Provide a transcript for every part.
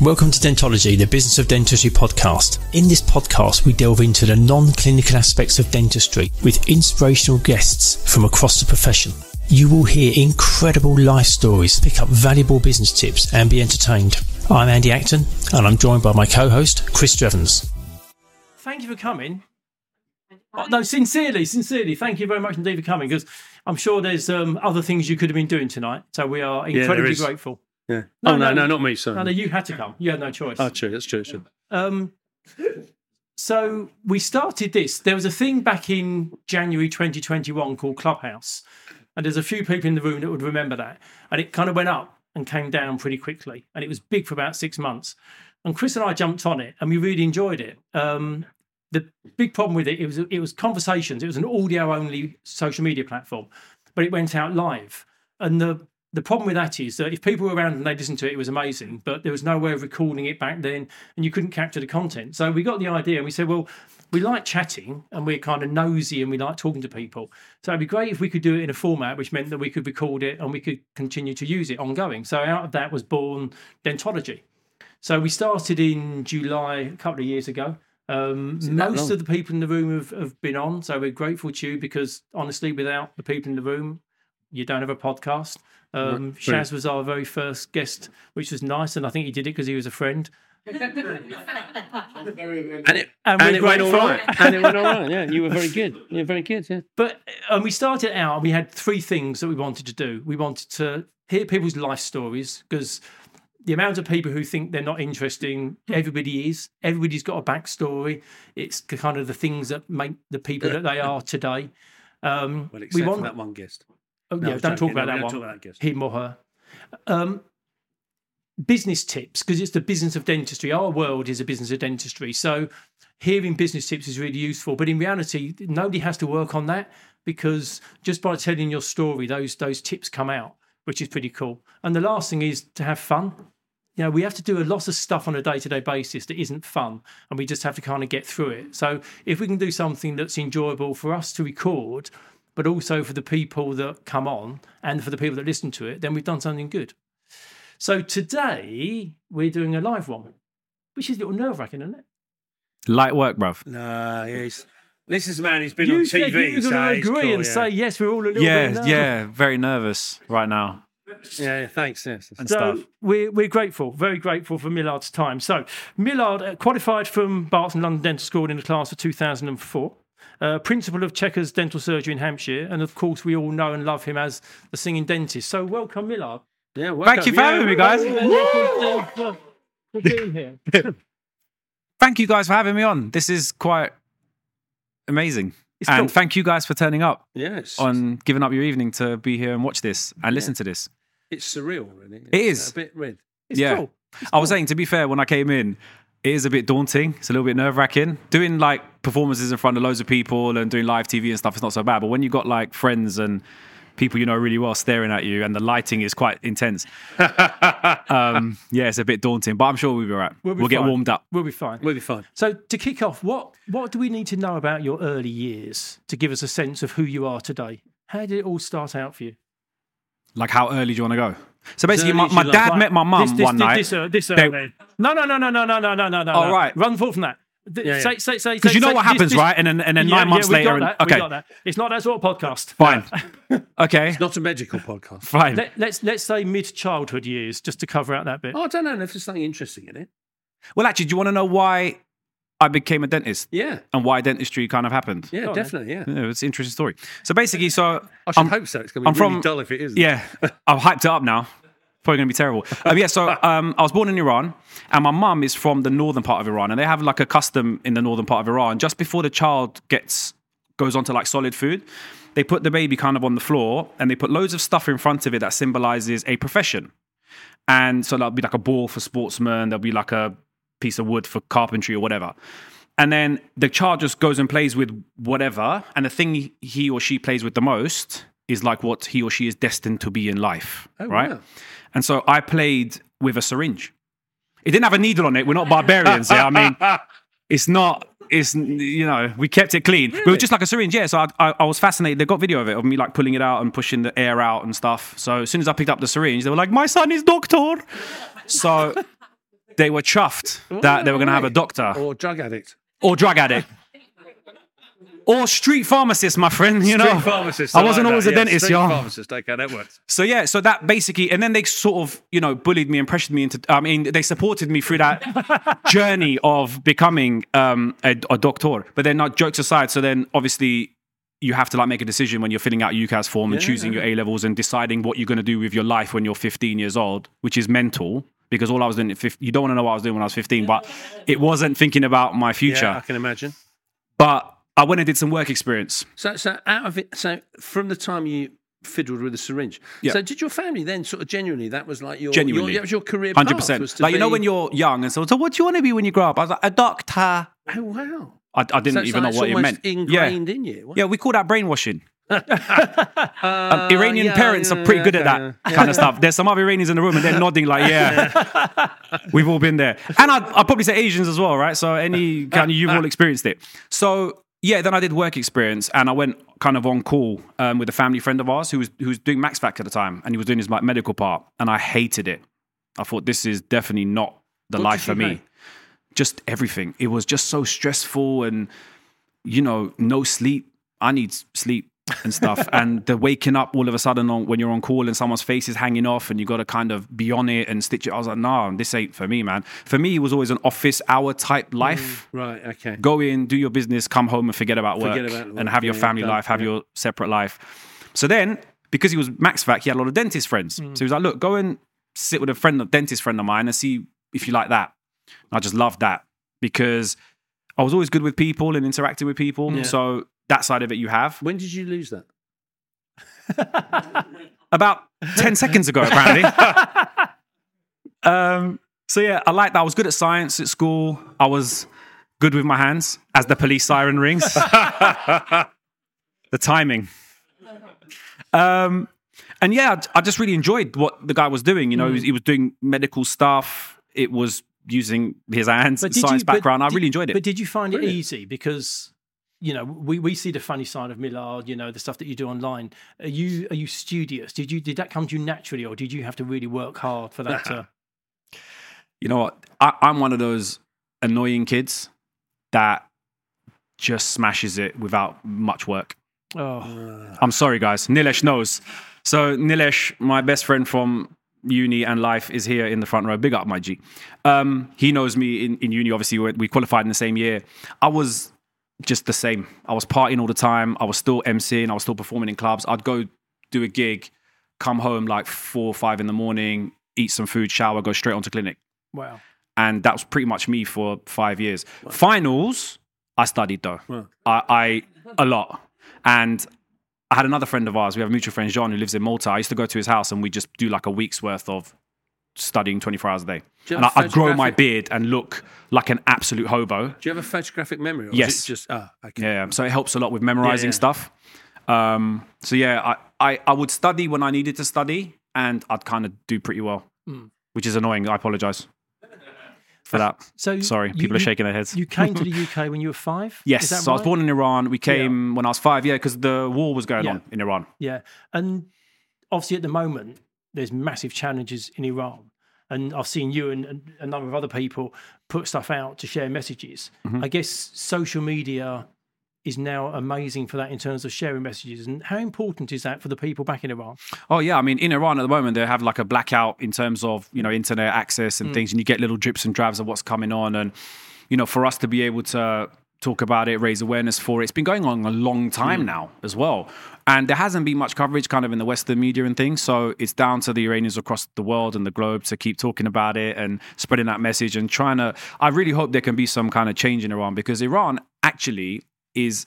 Welcome to Dentology, the Business of Dentistry podcast. In this podcast, we delve into the non clinical aspects of dentistry with inspirational guests from across the profession. You will hear incredible life stories, pick up valuable business tips, and be entertained. I'm Andy Acton, and I'm joined by my co host, Chris Drevens. Thank you for coming. Oh, no, sincerely, sincerely, thank you very much indeed for coming because I'm sure there's um, other things you could have been doing tonight. So we are incredibly is. grateful. Yeah. No, oh no, no. no, not me. Sorry. No, no, you had to come. You had no choice. Oh, true. That's true. That's true. Um, so we started this. There was a thing back in January 2021 called Clubhouse, and there's a few people in the room that would remember that. And it kind of went up and came down pretty quickly, and it was big for about six months. And Chris and I jumped on it, and we really enjoyed it. Um, the big problem with it, it was it was conversations. It was an audio only social media platform, but it went out live. And the the problem with that is that if people were around and they listened to it, it was amazing, but there was no way of recording it back then, and you couldn't capture the content. So we got the idea, and we said, well, we like chatting, and we're kind of nosy, and we like talking to people. So it'd be great if we could do it in a format which meant that we could record it and we could continue to use it ongoing. So out of that was born Dentology. So we started in July a couple of years ago. Um, most of the people in the room have, have been on, so we're grateful to you because honestly, without the people in the room, you don't have a podcast. Um, Shaz was our very first guest, which was nice, and I think he did it because he was a friend. And it And and, we're it went all grateful. right. and it went all right. Yeah, you were very good. You were very good. Yeah. But and we started out, we had three things that we wanted to do. We wanted to hear people's life stories because the amount of people who think they're not interesting, everybody is. Everybody's got a backstory. It's kind of the things that make the people that they are today. Um, Well, we except want for that one guest. Oh, No, yeah, don't talk about No, that one. don't talk about that guest. Him or her. Um, business tips, because it's the business of dentistry. Our world is a business of dentistry. So hearing business tips is really useful. But in reality, nobody has to work on that because just by telling your story, those those tips come out, which is pretty cool. And the last thing is to have fun. You know, we have to do a lot of stuff on a day to day basis that isn't fun, and we just have to kind of get through it. So, if we can do something that's enjoyable for us to record, but also for the people that come on and for the people that listen to it, then we've done something good. So, today we're doing a live one, which is a little nerve wracking, isn't it? Light work, bruv. No, he's. This is a man who's been You on said TV. you're so going to agree cool, and yeah. say, yes, we're all a little bit Yeah, nervous. yeah. Very nervous right now Yeah, yeah, thanks. Yes. and So stuff. we're we're grateful, very grateful for Milad's time. So Millard uh, qualified from Barts and London Dental School in the class of 2004. Uh, principal of Chequers Dental Surgery in Hampshire, and of course we all know and love him as the singing dentist. So welcome, Milad. Yeah, Thank you for Yeah, having me, guys. for, for being here. Thank you guys for having me on. This is quite amazing. It's and cool. thank you guys for turning up Yes. on giving up your evening to be here and watch this and listen to this. It's surreal, really. It is. A bit red. It's yeah. cool. I was saying, to be fair, when I came in, it is a bit daunting. It's a little bit nerve wracking. Doing like performances in front of loads of people and doing live TV and stuff is not so bad. But when you've got like friends and people you know really well staring at you and the lighting is quite intense, um, yeah, it's a bit daunting. But I'm sure we'll be all right. We'll We'll, get warmed up. We'll be fine. We'll be fine. So to kick off, what what do we need to know about your early years to give us a sense of who you are today? How did it all start out for you? Like, how early do you want to go? So basically, my, my dad Right. met my mum this, this, one this, night. This, uh, this They- early. No, no, no, no, no, no, no, no, no, no. Oh, no. right. Run forward from that. Th- Yeah, yeah. Say, say, say, Because you know say- what happens, this- right? And then, and then Yeah, nine months yeah, we later, got and- that, we okay, got that. It's not that sort of podcast. fine, okay, it's Not a medical podcast. fine. Let, let's let's say mid childhood years, just to cover out that bit. Oh, I don't know if there's something interesting in it. Well, actually, do you want to know why I became a dentist Yeah. and why dentistry kind of happened? Yeah, Go on definitely. Yeah. Yeah, it's an interesting story. So basically, so I should I'm- hope so. It's going to be I'm be really from- dull if it isn't. yeah, I've hyped it up now. Probably going to be terrible. Um, yeah, so um, I was born in Iran, and my mum is from the northern part of Iran, and they have like a custom in the northern part of Iran. Just before the child gets goes onto like solid food, they put the baby kind of on the floor, and they put loads of stuff in front of it that symbolizes a profession. And so there'll be like a ball for sportsmen, there'll be like a piece of wood for carpentry or whatever. And then the child just goes and plays with whatever, and the thing he or she plays with the most is like what he or she is destined to be in life, Oh, right? wow. And so I played with a syringe. It didn't have a needle on it. We're not barbarians. yeah, I mean, it's not. It's you know we kept it clean. But it was just like a syringe. Yeah. So I, I, I was fascinated. They got video of it of me like pulling it out and pushing the air out and stuff. So as soon as I picked up the syringe, they were like, "My son is doctor." So they were chuffed that they were going to have a doctor Or drug addict. or drug addict or street pharmacist, my friend. You know, Street pharmacist. I wasn't like always that, a yeah, dentist, y'all. pharmacist. Okay, that works. So yeah, so that basically, and then they sort of, you know, bullied me and pressured me into. I mean, they supported me through that journey of becoming um, a, a doctor. But then, not jokes aside, so then obviously you have to like make a decision when you're filling out UCAS form and Yeah. choosing your A levels and deciding what you're going to do with your life when you're 15 years old, which is mental. Because all I was doing, at 15, you don't want to know what I was doing when I was 15, but it wasn't thinking about my future. Yeah, I can imagine. But I went and did some work experience. So, so out of it, so from the time you fiddled with the syringe, Yeah. so did your family then sort of genuinely? That was like your Genuinely. Your, that was your career. Hundred path, was percent. to Like you know when you're young and so, so what do you want to be when you grow up? I was like a doctor. Oh wow. I, I didn't So it's even know what it's it meant. almost Ingrained in you. Yeah, we call that brainwashing. Um, Uh, Iranian yeah, parents yeah, are pretty good at that yeah. kind of stuff. There's some other Iranians in the room and they're nodding like, yeah, we've all been there. And I'd, I'd probably say Asians as well, right? So any kind of, you've all experienced it. So yeah, then I did work experience and I went kind of on call um, with a family friend of ours who was, who was doing Max Fac at the time and he was doing his like, medical part and I hated it. I thought this is definitely not the What life for me. Just everything. It was just so stressful and, you know, no sleep. I need sleep and stuff. and the waking up all of a sudden on, when you're on call and someone's face is hanging off and you got to kind of be on it and stitch it. I was like, no, this ain't for me, man. For me, it was always an office hour type life. Right. Okay. Go in, do your business, come home and forget about work, about work, and have your yeah, family life, have yeah. your separate life. So then, because he was Max Fac, he had a lot of dentist friends. Mm. So he was like, look, go and sit with a friend, a dentist friend of mine, and see if you like that. And I just loved that because I was always good with people and interacting with people. Yeah. So that side of it you have. When did you lose that? About 10 seconds ago, apparently. um, so yeah, I like that. I was good at science at school. I was good with my hands as the police siren rings. the timing. Um, and yeah, I just really enjoyed what the guy was doing. You know, he, was, he was doing medical stuff. It was using his hands, science you- background. I did- really enjoyed it. But did you find Brilliant. it easy? Because you know we, we see the funny side of Milad. You know the stuff that you do online. Are you are you studious? Did you did that come to you naturally, or did you have to really work hard for that? to... you know what? I, I'm one of those annoying kids that just smashes it without much work. Oh, I'm sorry, guys. Nilesh knows. So Nilesh, my best friend from uni and life, is here in the front row. Big up, my G. Um, he knows me in, in uni. Obviously, we we qualified in the same year. I was just the same. I was partying all the time. I was still emceeing. I was still performing in clubs. I'd go do a gig, come home like four or five in the morning, eat some food, shower, go straight onto clinic wow. and that was pretty much me for five years. Finals, I studied though. Wow. I, I a lot, and I had another friend of ours. We have a mutual friend, John, who lives in Malta. I used to go to his house, and we just do like a week's worth of studying 24 hours a day. And I, have a I'd grow my beard and look like an absolute hobo. Do you have a photographic memory? Or is Yes. it just ah, okay. Yeah, so it helps a lot with memorizing yeah. stuff. Um, so yeah, I, I, I would study when I needed to study, and I'd kind of do pretty well, Hmm. which is annoying. I apologize for that. So Sorry, you- people are you- shaking their heads. You came to the UK when you were five. Yes, Is that so I was right? born in Iran. We came when I was five, yeah, because the war was going Yeah. on in Iran. Yeah, and obviously at the moment there's massive challenges in Iran, and I've seen you and, and a number of other people put stuff out to share messages. Mm-hmm. I guess social media is now amazing for that in terms of sharing messages. And how important is that for the people back in Iran? Oh yeah, I mean in Iran at the moment they have like a blackout in terms of you know internet access Mm. and things, and you get little drips and drabs of what's coming on, and you know for us to be able to talk about it, raise awareness for it, it's been going on a long time Mm. now as well, and there hasn't been much coverage kind of in the Western media and things, so it's down to the Iranians across the world and the globe to keep talking about it and spreading that message and trying to. I really hope there can be some kind of change in Iran because Iran actually is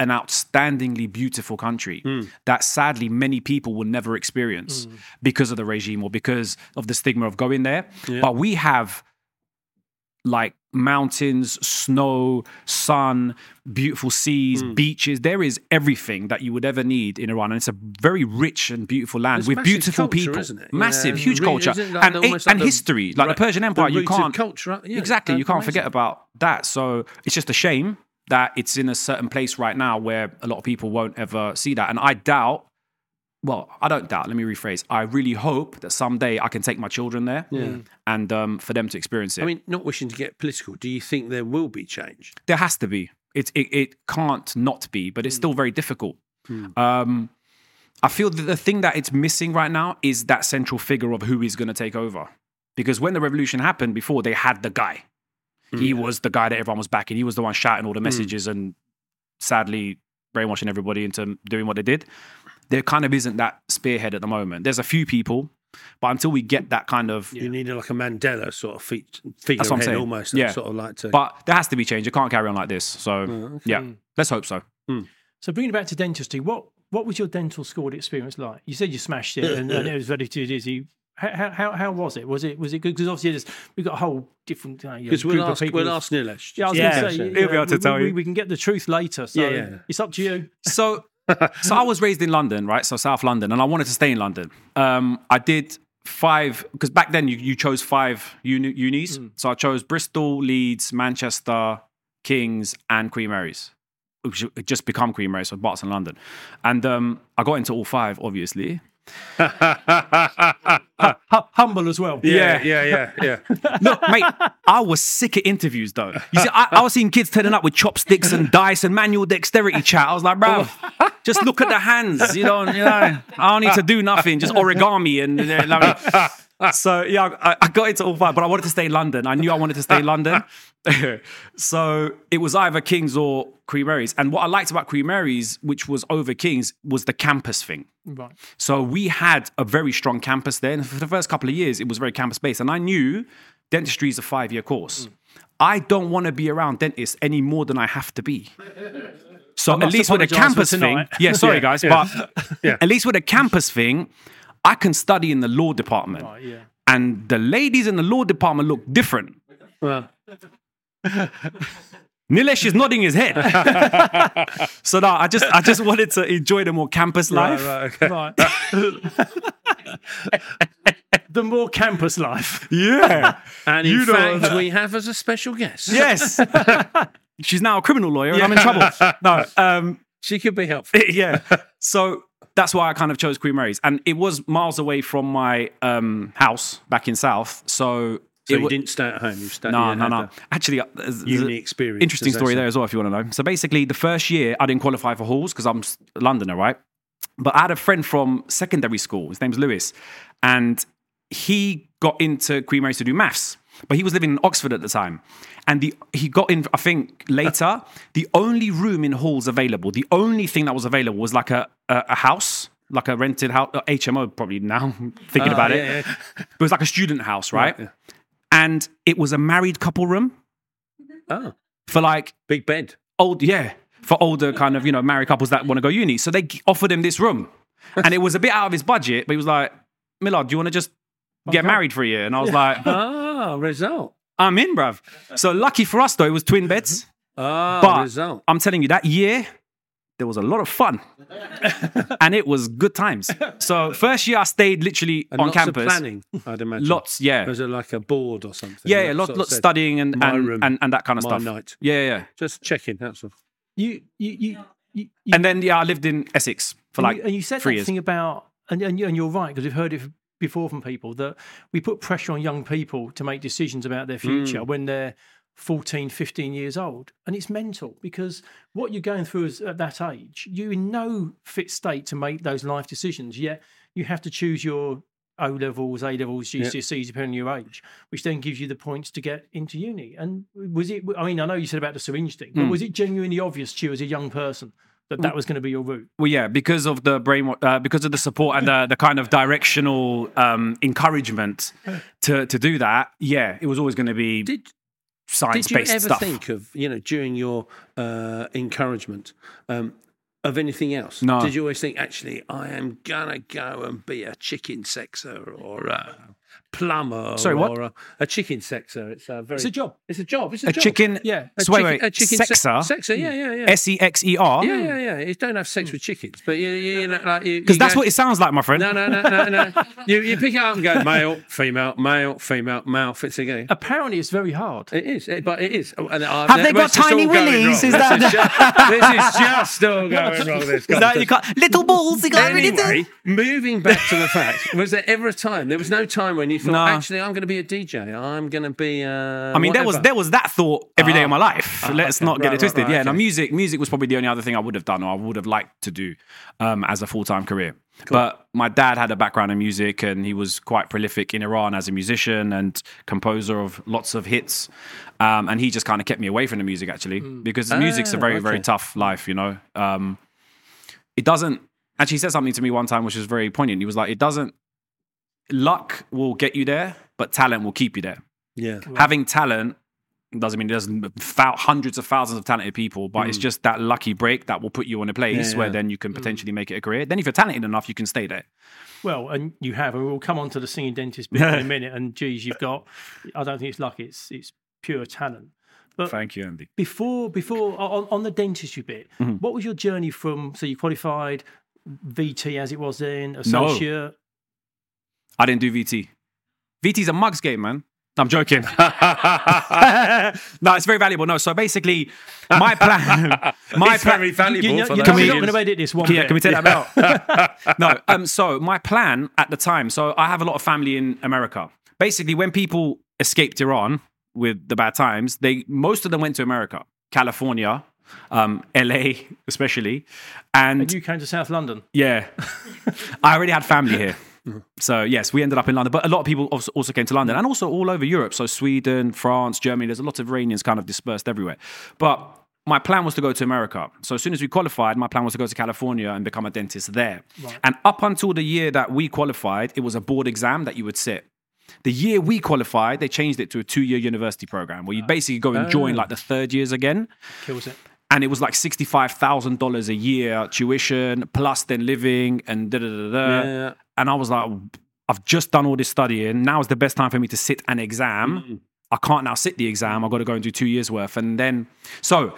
an outstandingly beautiful country that sadly many people will never experience because of the regime or because of the stigma of going there. But we have like mountains, snow, sun, beautiful seas, hmm. beaches. There is everything that you would ever need in Iran. And it's a very rich and beautiful land There's with beautiful culture, people. isn't it? Massive, Yeah, huge really, culture. Like and, the- and, the- history. Like the right, Persian the Empire, you can't. culture. Uh, yeah, exactly, you can't amazing. forget about that. So it's just a shame that it's in a certain place right now where a lot of people won't ever see that. And I doubt well, I don't doubt. Let me rephrase. I really hope that someday I can take my children there, mm. and um, for them to experience it. I mean, not wishing to get political, do you think there will be change? there has to be. It it, it can't not be, but it's mm. still very difficult. Mm. Um, I feel that the thing that it's missing right now is that central figure of who is going to take over. Because when the revolution happened, before they had the guy, he was the guy that everyone was backing. He was the one shouting all the messages and sadly brainwashing everybody into doing what they did. There kind of isn't that spearhead at the moment. There's a few people, but until we get that kind of You need like a Mandela sort of fe- figure That's what I'm head saying. almost. Yeah. Sort of like to. But there has to be change. It can't carry on like this. So Oh, yeah, let's hope so. So bringing it back to dentistry, what what was your dental school experience like? You said you smashed it and, and it was very too dizzy. How, how, how was it? Was it was it good? Because obviously we've got a whole different uh, you know, group we'll of ask, people. we'll who've- ask Nilesh. yeah, I was just- going Yeah, to say, he'll be able to we- tell we, you. we can get the truth later. So Yeah, yeah. it's up to you. So, so I was raised in London, right? So South London, and I wanted to stay in London. Um, I did five because back then you, you chose five uni, unis. So I chose Bristol, Leeds, Manchester, Kings, and Queen Mary's. Which had just become Queen Mary's, so Barts in London, and um, I got into all five, obviously. Hu- humble as well. yeah, yeah, yeah, yeah. Look, mate, I was sick at interviews though. You see, I, I was seeing kids turning up with chopsticks and dice and manual dexterity chat. I was like, bro, just look at the hands. You know, you know, I don't need to do nothing, just origami and. uh, like- so yeah, I, I got into all five, but I wanted to stay in London. I knew I wanted to stay in London, so it was either Kings or Queen Mary's. And what I liked about Queen Mary's, which was over Kings, was the campus thing. Right. So we had a very strong campus there. And for the first couple of years, it was very campus based. And I knew dentistry is a five year course. I don't want to be around dentists any more than I have to be. So at least with a campus thing, yeah, sorry guys, but at least with a campus thing, I can study in the law department. Right, yeah. And the ladies in the law department look different. Well, Nilesh is nodding his head. so no, I just I just wanted to enjoy the more campus life. right, okay. Right. the more campus life. Yeah. And in You know- fact, we have as a special guest. Yes. She's now a criminal lawyer and I'm in trouble. No. Um, She could be helpful. yeah. So that's why I kind of chose Queen Mary's. And it was miles away from my um, house back in South. So, So it you didn't stay at home. You stayed. No, no, no. Actually, uh, there's- there's Uni experience. interesting story say. there as well, if you want to know. So basically, the first year I didn't qualify for halls because I'm Londoner, right? But I had a friend from secondary school. His name's Lewis, and he got into Queen Mary's to do maths. But he was living in Oxford at the time, and the he got in. I think later, the only room in halls available, the only thing that was available was like a a, a house. Like a rented house, uh, HMO probably now thinking Ah, about it. yeah, yeah. It was like a student house, right? yeah. And it was a married couple room Oh, for like big bed. old yeah for older kind of you know married couples that want to go uni so they offered him this room and it was a bit out of his budget but he was like milad do you want to just get married for a year and i was like Ah, result. i'm in bruv so lucky for us though it was twin beds Ah, But- result. i'm telling you that year there was a lot of fun and it was good times so first year i stayed literally And on lots campus of planning, I'd imagine. lots yeah Was it like a board or something? yeah yeah lots, sort of lots studying and and, room, and and that kind of My stuff night. yeah yeah yeah. Just checking. That's all. You, you, you, you, you and then yeah i lived in essex for and like you, and you said three that years thing about, and, and, you- and you're right because we've heard it before from people that we put pressure on young people to make decisions about their future Mm. when they're 14, 15 years old, and it's mental because what you're going through is at that age, you're in no fit state to make those life decisions. Yet you have to choose your O levels, A levels, GCSEs, depending on your age, which then gives you the points to get into uni. And was it? I mean, I know you said about the syringe thing, but Mm. was it genuinely obvious to you as a young person that that was going to be your route? Well, yeah, because of the brain, uh, because of the support and the, the kind of directional um, encouragement to to do that. Yeah, it was always going to be Did science based stuff. Did you ever stuff. think of you know during your uh, encouragement um, of anything else? No. Did you always think actually I am gonna go and be a chicken sexer or uh, plumber Sorry, what? or a, a chicken sexer. It's a very. It's a job. It's a job. It's a, A job. chicken. Yeah. A So wait, chicken, wait. a chicken Sexer. Sexer. Yeah, yeah, yeah. S e x e r. yeah, yeah, yeah. You don't have sex with chickens, but you, you, you know, like you. Because that's go- what it sounds like, my friend. No, no, no, no, no. you, you pick it up and go male, female, male, female, male. Fits again. Apparently, it's very hard. It is, it, but it is. Oh, And I've Have they got tiny willies? Is that- this, is just, this is just all going wrong. This Is that you got little balls? You got Anyway, moving back to the fact, was there ever a time? There was no time when you thought, No. actually, I'm going to be a DJ. I'm going to be. Uh, I mean, there was there was that thought every day of my life. Ah, Let's okay. not get Right, it twisted. right, right, yeah, now music music was probably the only other thing I would have done or I would have liked to do um, as a full time career. But my dad had a background in music and he was quite prolific in Iran as a musician and composer of lots of hits. Um, and he just kind of kept me away from the music actually because the music's a Ah, very very tough life. You know, um, it doesn't. Actually, he said something to me one time which was very poignant. He was like, "It doesn't. Luck will get you there, but talent will keep you there." Yeah. having talent doesn't mean there's thou- hundreds of thousands of talented people, but it's just that lucky break that will put you in a place Mm. Yeah, where yeah. then you can potentially make it a career. Then if you're talented enough, you can stay there. Well, and you have, and we'll come on to the singing dentist bit in a minute. And geez, you've got. I don't think it's luck; it's it's pure talent. But Thank you, Andy. before before on, on the dentistry bit, Mm-hmm. what was your journey from? So you qualified VT as it was then, associate. I didn't do VT. VT's a mugs game, man. No, I'm joking. no, it's very valuable. No, so basically, my plan, my It's plan, very valuable You know, for you Can we- not going to edit this one. Yeah, bit. can we take that out? no. Um. So my plan at the time. So I have a lot of family in America. Basically, when people escaped Iran with the bad times, they most of them went to America, California, um, LA, especially, and And you came to South London. yeah, I already had family here. So yes, we ended up in London, but a lot of people also- came to London and also all over Europe. So Sweden, France, Germany. There's a lot of Iranians kind of dispersed everywhere. But my plan was to go to America. So as soon as we qualified, my plan was to go to California and become a dentist there. And up until the year that we qualified, it was a board exam that you would sit. The year we qualified, they changed it to a two-year university program where you basically go and join oh. like the third years again Kills it. and it was like sixty-five thousand dollars a year tuition plus then living and da da da da. Yeah. And I was like, I've just done all this studying. Now is the best time for me to sit an exam. Mm. I can't now sit the exam. I've got to go and do two years worth. And then, so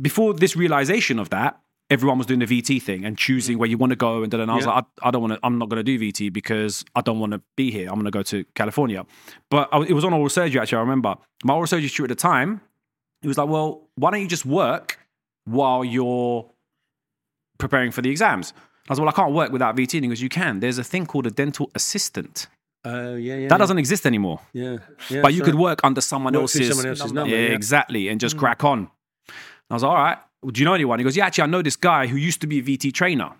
before this realization of that, everyone was doing the VT thing and choosing mm. where you want to go. And then I was Yeah. like, I, I don't want to, I'm not going to do VT because I don't want to be here. I'm going to go to California. But I, it was on oral surgery, actually. I remember my oral surgery student at the time. He was like, well, why don't you just work while you're preparing for the exams? I was like, well, I can't work without VT. And he goes, you can. There's a thing called a dental assistant. Oh yeah, yeah. That doesn't exist anymore. Yeah. yeah But you so- could work under someone Work else's, someone else's yeah, number, yeah. exactly, and just hmm. crack on. I was like, all right. Well, do you know anyone? He goes, yeah, actually, I know this guy who used to be a VT trainer,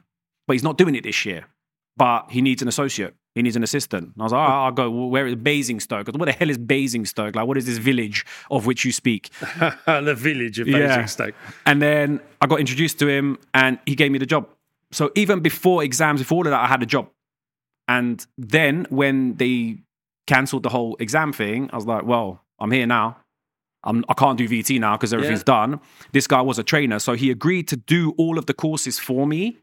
but he's not doing it this year. But he needs an associate. He needs an assistant. And I was like, all right, I'll go. Well, where is Basingstoke? What the hell is Basingstoke? Like, what is this village of which you speak? the village of Yeah. Basingstoke. And then I got introduced to him and he gave me the job. So even before exams, before all of that, I had a job. And then when they cancelled the whole exam thing, I was like, well, I'm here now. I'm, I can't do VT now because everything's Yeah. done. This guy was a trainer. So he agreed to do all of the courses for me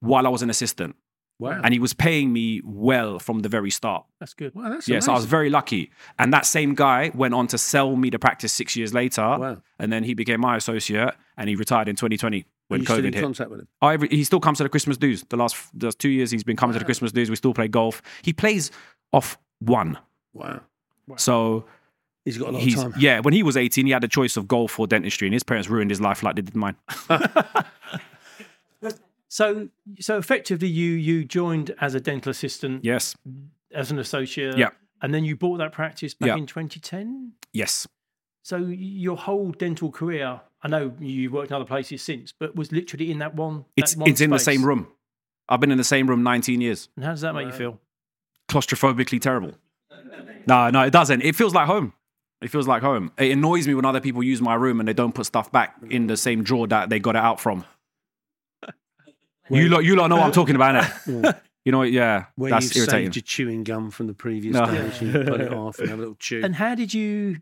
while I was an assistant. Wow. And he was paying me well from the very start. That's good. wow, that's Yes, I was very lucky. And that same guy went on to sell me the practice six years later. Wow. And then he became my associate and he retired in 2020 Are when you still in COVID hit. contact with him? I, he still comes to the Christmas dues. The last, the last two years he's been coming to the Christmas dues. We still play golf. He plays off one. Wow. So He's got a lot he's, of time. yeah, when he was 18, he had a choice of golf or dentistry and his parents ruined his life like they did mine. So, so effectively, you you joined as a dental assistant, Yes. as an associate, Yeah. and then you bought that practice back Yeah. in 2010. Yes. So your whole dental career, I know you worked in other places since, but was literally in that one. It's, that one it's in the same room. I've been in the same room 19 years. And how does that make you feel? claustrophobically terrible. No, no, it doesn't. It feels like home. It feels like home. It annoys me when other people use my room and they don't put stuff back in the same drawer that they got it out from. you lot, you lot know what I'm talking about, innit? You know, yeah, Where that's you've irritating. saved your chewing gum from the previous No. day, so you put it off and have a little chew. And how did you,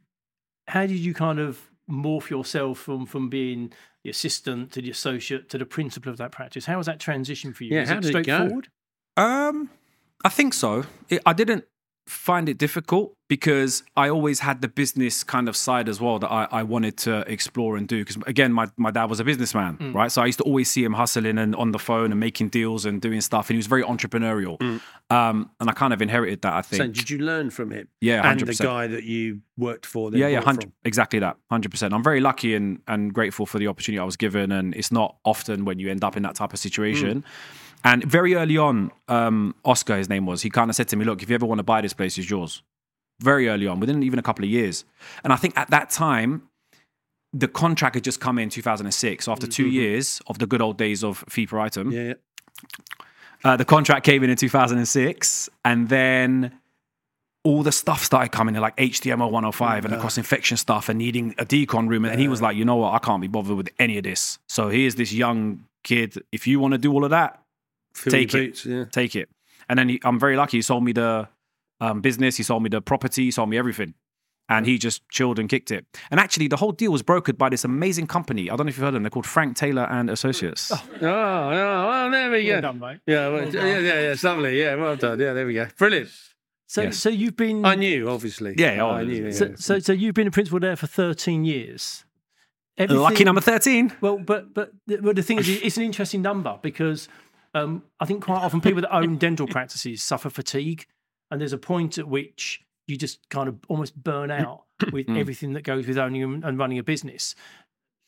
how did you kind of morph yourself from from being the assistant to the associate to the principal of that practice? How was that transition for you? Yeah, Was how it did it go? straightforward? Um, I think so. It, I didn't. Find it difficult because I always had the business kind of side as well that I, I wanted to explore and do. Because again, my, my dad was a businessman, Mm. right? So I used to always see him hustling and on the phone and making deals and doing stuff. And he was very entrepreneurial. Um, and I kind of inherited that, I think. Mm. So did you learn from him? Yeah, and the guy that you worked for. Yeah, yeah, exactly that, hundred percent. I'm very lucky and and grateful for the opportunity I was given, and it's not often when you end up in that type of situation. And very early on, um, Oscar, his name was, he kind of said to me, "Look, if you ever want to buy this place, it's yours." Very early on, within even a couple of years, and I think at that time. The contract had just come in 2006. So after 2 years of the good old days of fee per item, Yeah, yeah. uh, the contract came in in 2006, and then all the stuff started coming in, like HTM 01-05 and the cross infection stuff, and needing a decon room. And he was like, you know what, I can't be bothered with any of this. So here's this young kid. If you want to do all of that, Fill Take your it. boots, Yeah. take it. And then he, I'm very lucky. He sold me the um, business, he sold me the property, he sold me everything. And he just chilled and kicked it. And actually, the whole deal was brokered by this amazing company. I don't know if you've heard of them. They're called Frank Taylor and Associates. Oh, oh, well, there we Well go. done, mate. Yeah, well, yeah, yeah, yeah, it's lovely. Yeah, well done. Yeah, there we go. Brilliant. So, Yes. so you've been I knew, obviously. Yeah, I oh, knew. Yeah. so, so so you've been a principal there for 13 years. Lucky number 13. Well, but but but the thing is, it's an interesting number because um, I think quite often people that own dental practices suffer fatigue, and there's a point at which you just kind of almost burn out with everything that goes with owning and- and running a business.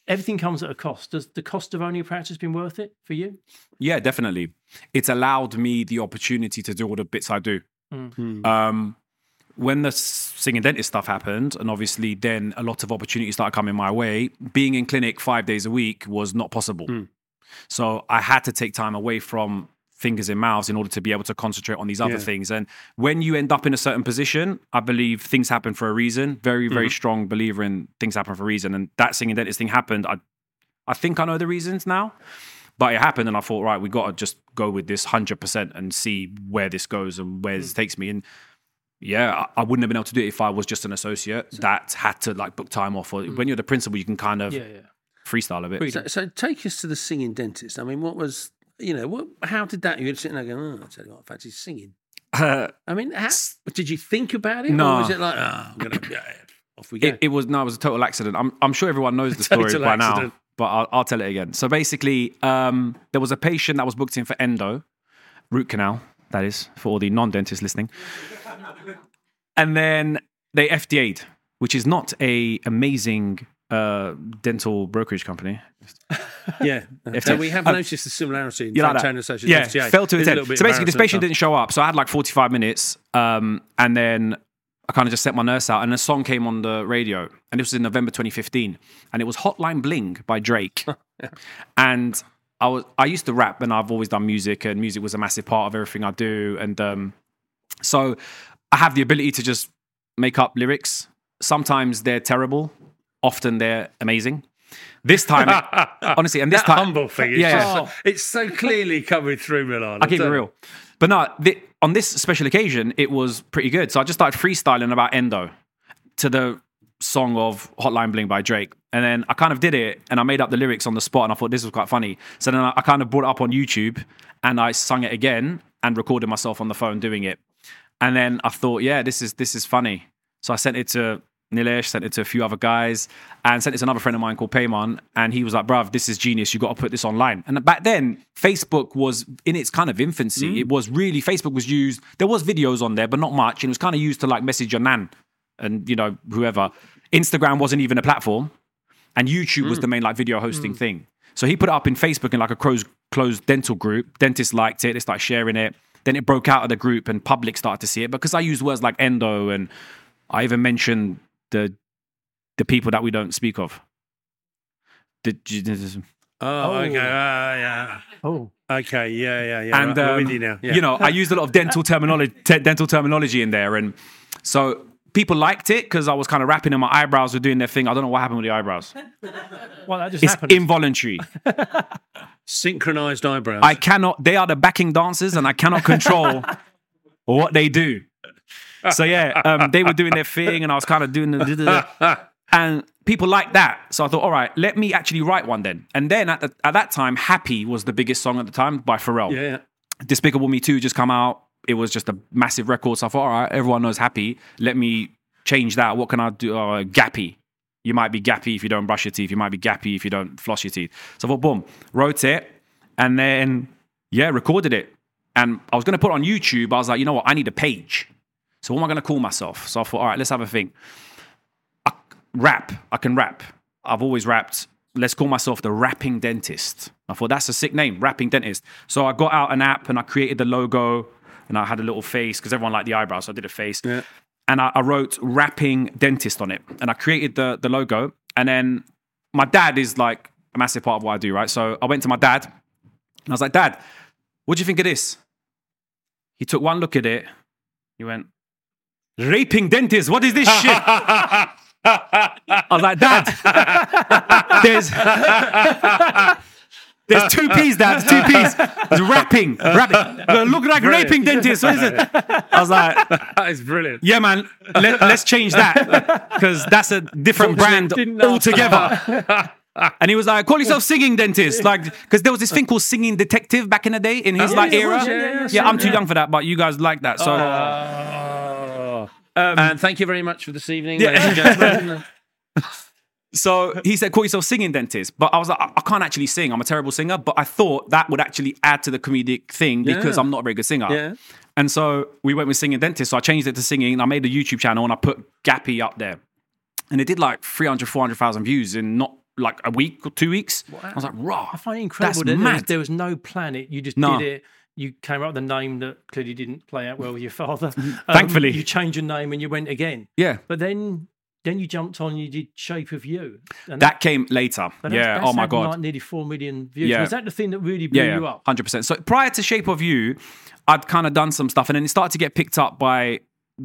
Everything comes at a cost. Does the cost of owning a practice been worth it for you? Yeah, definitely. It's allowed me the opportunity to do all the bits I do. Um, when the singing dentist stuff happened, and obviously then a lot of opportunities started coming my way, being in clinic five days a week was not possible. So I had to take time away from fingers in mouths in order to be able to concentrate on these other Yeah. things. And when you end up in a certain position, I believe things happen for a reason. Very, very mm-hmm. strong believer in things happen for a reason. And that singing dentist thing happened. I, I think I know the reasons now. But it happened, and I thought, right, we got to just go with this hundred percent and see where this goes and where this mm. takes me. And yeah, I, I wouldn't have been able to do it if I was just an associate that had to like book time off. Or mm. when you're the principal, you can kind of Yeah, yeah. Freestyle a bit. So, so take us to the singing dentist. I mean, what was, you know, what? how did that, you'd sitting there going, oh, I tell you what, I fancy singing. I mean, how, did you think about it? No. Or was it like, oh, I'm going to, yeah, off we go? it, it was no, it was a total accident. I'm I'm sure everyone knows the story Total by now, but I'll, I'll tell it again. So basically, um, there was a patient that was booked in for endo, root canal. That is for all the non-dentists listening. And then they FTA'd, which is not a amazing uh, dental brokerage company. yeah. So we have Uh, noticed the similarity in You like? Associates Yeah, FTA. fell to a There's a 10. little bit So basically, this patient didn't show up. So I had like 45 minutes. Um, and then I kind of just sent my nurse out, and a song came on the radio. And this was in November 2015. And it was Hotline Bling by Drake. and I was I used to rap, and I've always done music, and music was a massive part of everything I do. And um, so I have the ability to just make up lyrics. Sometimes they're terrible, often they're amazing. This time, honestly, and this That time, humble thing. It's, Yeah, just so- it's so clearly coming through, Milad. I'll keep it real. But no, the, on this special occasion, it was pretty good. So I just started freestyling about endo to the song of Hotline Bling by Drake. And then I kind of did it and I made up the lyrics on the spot and I thought this was quite funny. So then I, I kind of brought it up on YouTube and I sung it again and recorded myself on the phone doing it. And then I thought, yeah, this is this is funny. So I sent it to Nilesh, sent it to a few other guys, and sent it to another friend of mine called Payman. And he was like, bruv, this is genius. You got to put this online. And back then, Facebook was in its kind of infancy. Mm. It was really, Facebook was used, there was videos on there, but not much. And it was kind of used to like message your nan and, you know, whoever. Instagram wasn't even a platform. And YouTube was mm. the main like video hosting mm. thing. So he put it up in Facebook in like a closed, closed dental group. Dentists liked it. They started sharing it. Then it broke out of the group and public started to see it because I used words like endo and I even mentioned the the people that we don't speak of. The, Oh, okay. Ah, yeah. Oh, Okay. Yeah, yeah, yeah. and right, I'm um, with you now. Yeah. you know, I used a lot of dental terminology, te- dental terminology in there, and so people liked it because I was kind of rapping and my eyebrows were doing their thing. I don't know what happened with the eyebrows. well, that just It's happened. involuntary. synchronized eyebrows. I cannot. They are the backing dancers, and I cannot control what they do. So yeah, um, they were doing their thing, and I was kind of doing the, and people liked that. So I thought, all right, let me actually write one then. And then at the, at that time, "Happy" was the biggest song at the time by Pharrell. yeah, yeah. Despicable Me 2 just come out. it was just a massive record. So I thought, all right, everyone knows happy. Let me change that. What can I do? Uh, gappy. You might be gappy if you don't brush your teeth. You might be gappy if you don't floss your teeth. So I thought, boom, wrote it, and then yeah, recorded it. And I was going to put it on YouTube. I was like, you know what? I need a page. So what am I going to call myself? So I thought, all right, let's have a think. I, rap. I can rap. I've always rapped. Let's call myself the rapping dentist. I thought that's a sick name, rapping dentist. So I got out an app and I created the logo and I had a little face because everyone liked the eyebrows. So I did a face. Yeah. And I, I wrote rapping dentist on it. And I created the, the logo. And then my dad is like a massive part of what I do, right? So I went to my dad and I was like, Dad, what do you think of this? He took one look at it. He went, Raping dentist, what is this shit? I was like, Dad, there's there's two P's, Dad. Two P's. It's rapping, rapping. Look like raping dentist. What is it? I was like, That is brilliant. yeah, man. Let, let's change that because that's a different brand altogether. And he was like, "Call yourself singing dentist," like because there was this thing called singing detective back in the day in his oh, like there era. yeah, yeah, yeah, I'm too young for that, but you guys like that. So oh. Oh. and thank you very much for this evening, Yeah. ladies and gentlemen. So he said, call yourself singing dentist. But I was like, I, I can't actually sing. I'm a terrible singer. But I thought that would actually add to the comedic thing because Yeah. I'm not a very good singer. Yeah. And so we went with singing dentist. So I changed it to singing. And I made a YouTube channel and I put Gappy up there. And it did like 300, 400,000 views in not like a week or two weeks. I was like, raw. I find it incredible That's that there was, mad. there was no planet. You just No. did it. You came up with a name that clearly didn't play out well with your father. Um, Thankfully. you changed your name and you went again. Yeah. But then, then you jumped on. You did Shape of You. And That came later. but yeah. that's oh my God. Like nearly four million views. Yeah. Was that the thing that really blew yeah, you up? hundred percent. So prior to Shape of You, I'd kind of done some stuff, and then it started to get picked up by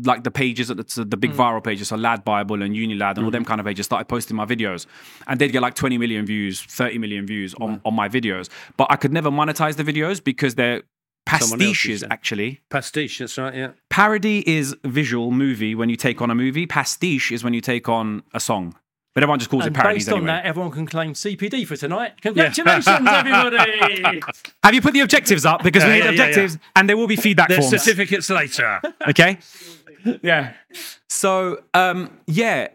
like the pages at the, the big Mm. viral pages, so Lad Bible and Unilad and all them kind of pages started posting my videos, and they'd get like twenty million views, thirty million views on, on my videos. But I could never monetize the videos because they're pastiches. yeah. Actually, Pastiche, that's right, yeah. parody is visual movie when you take on a movie. Pastiche is when you take on a song. But everyone just calls And it parodies based on anyway. that, everyone can claim CPD for tonight. Congratulations, everybody! Have you put the objectives up? Because we Yeah, need yeah, yeah, objectives, and there will be feedback There's forms. certificates later. okay yeah so um yeah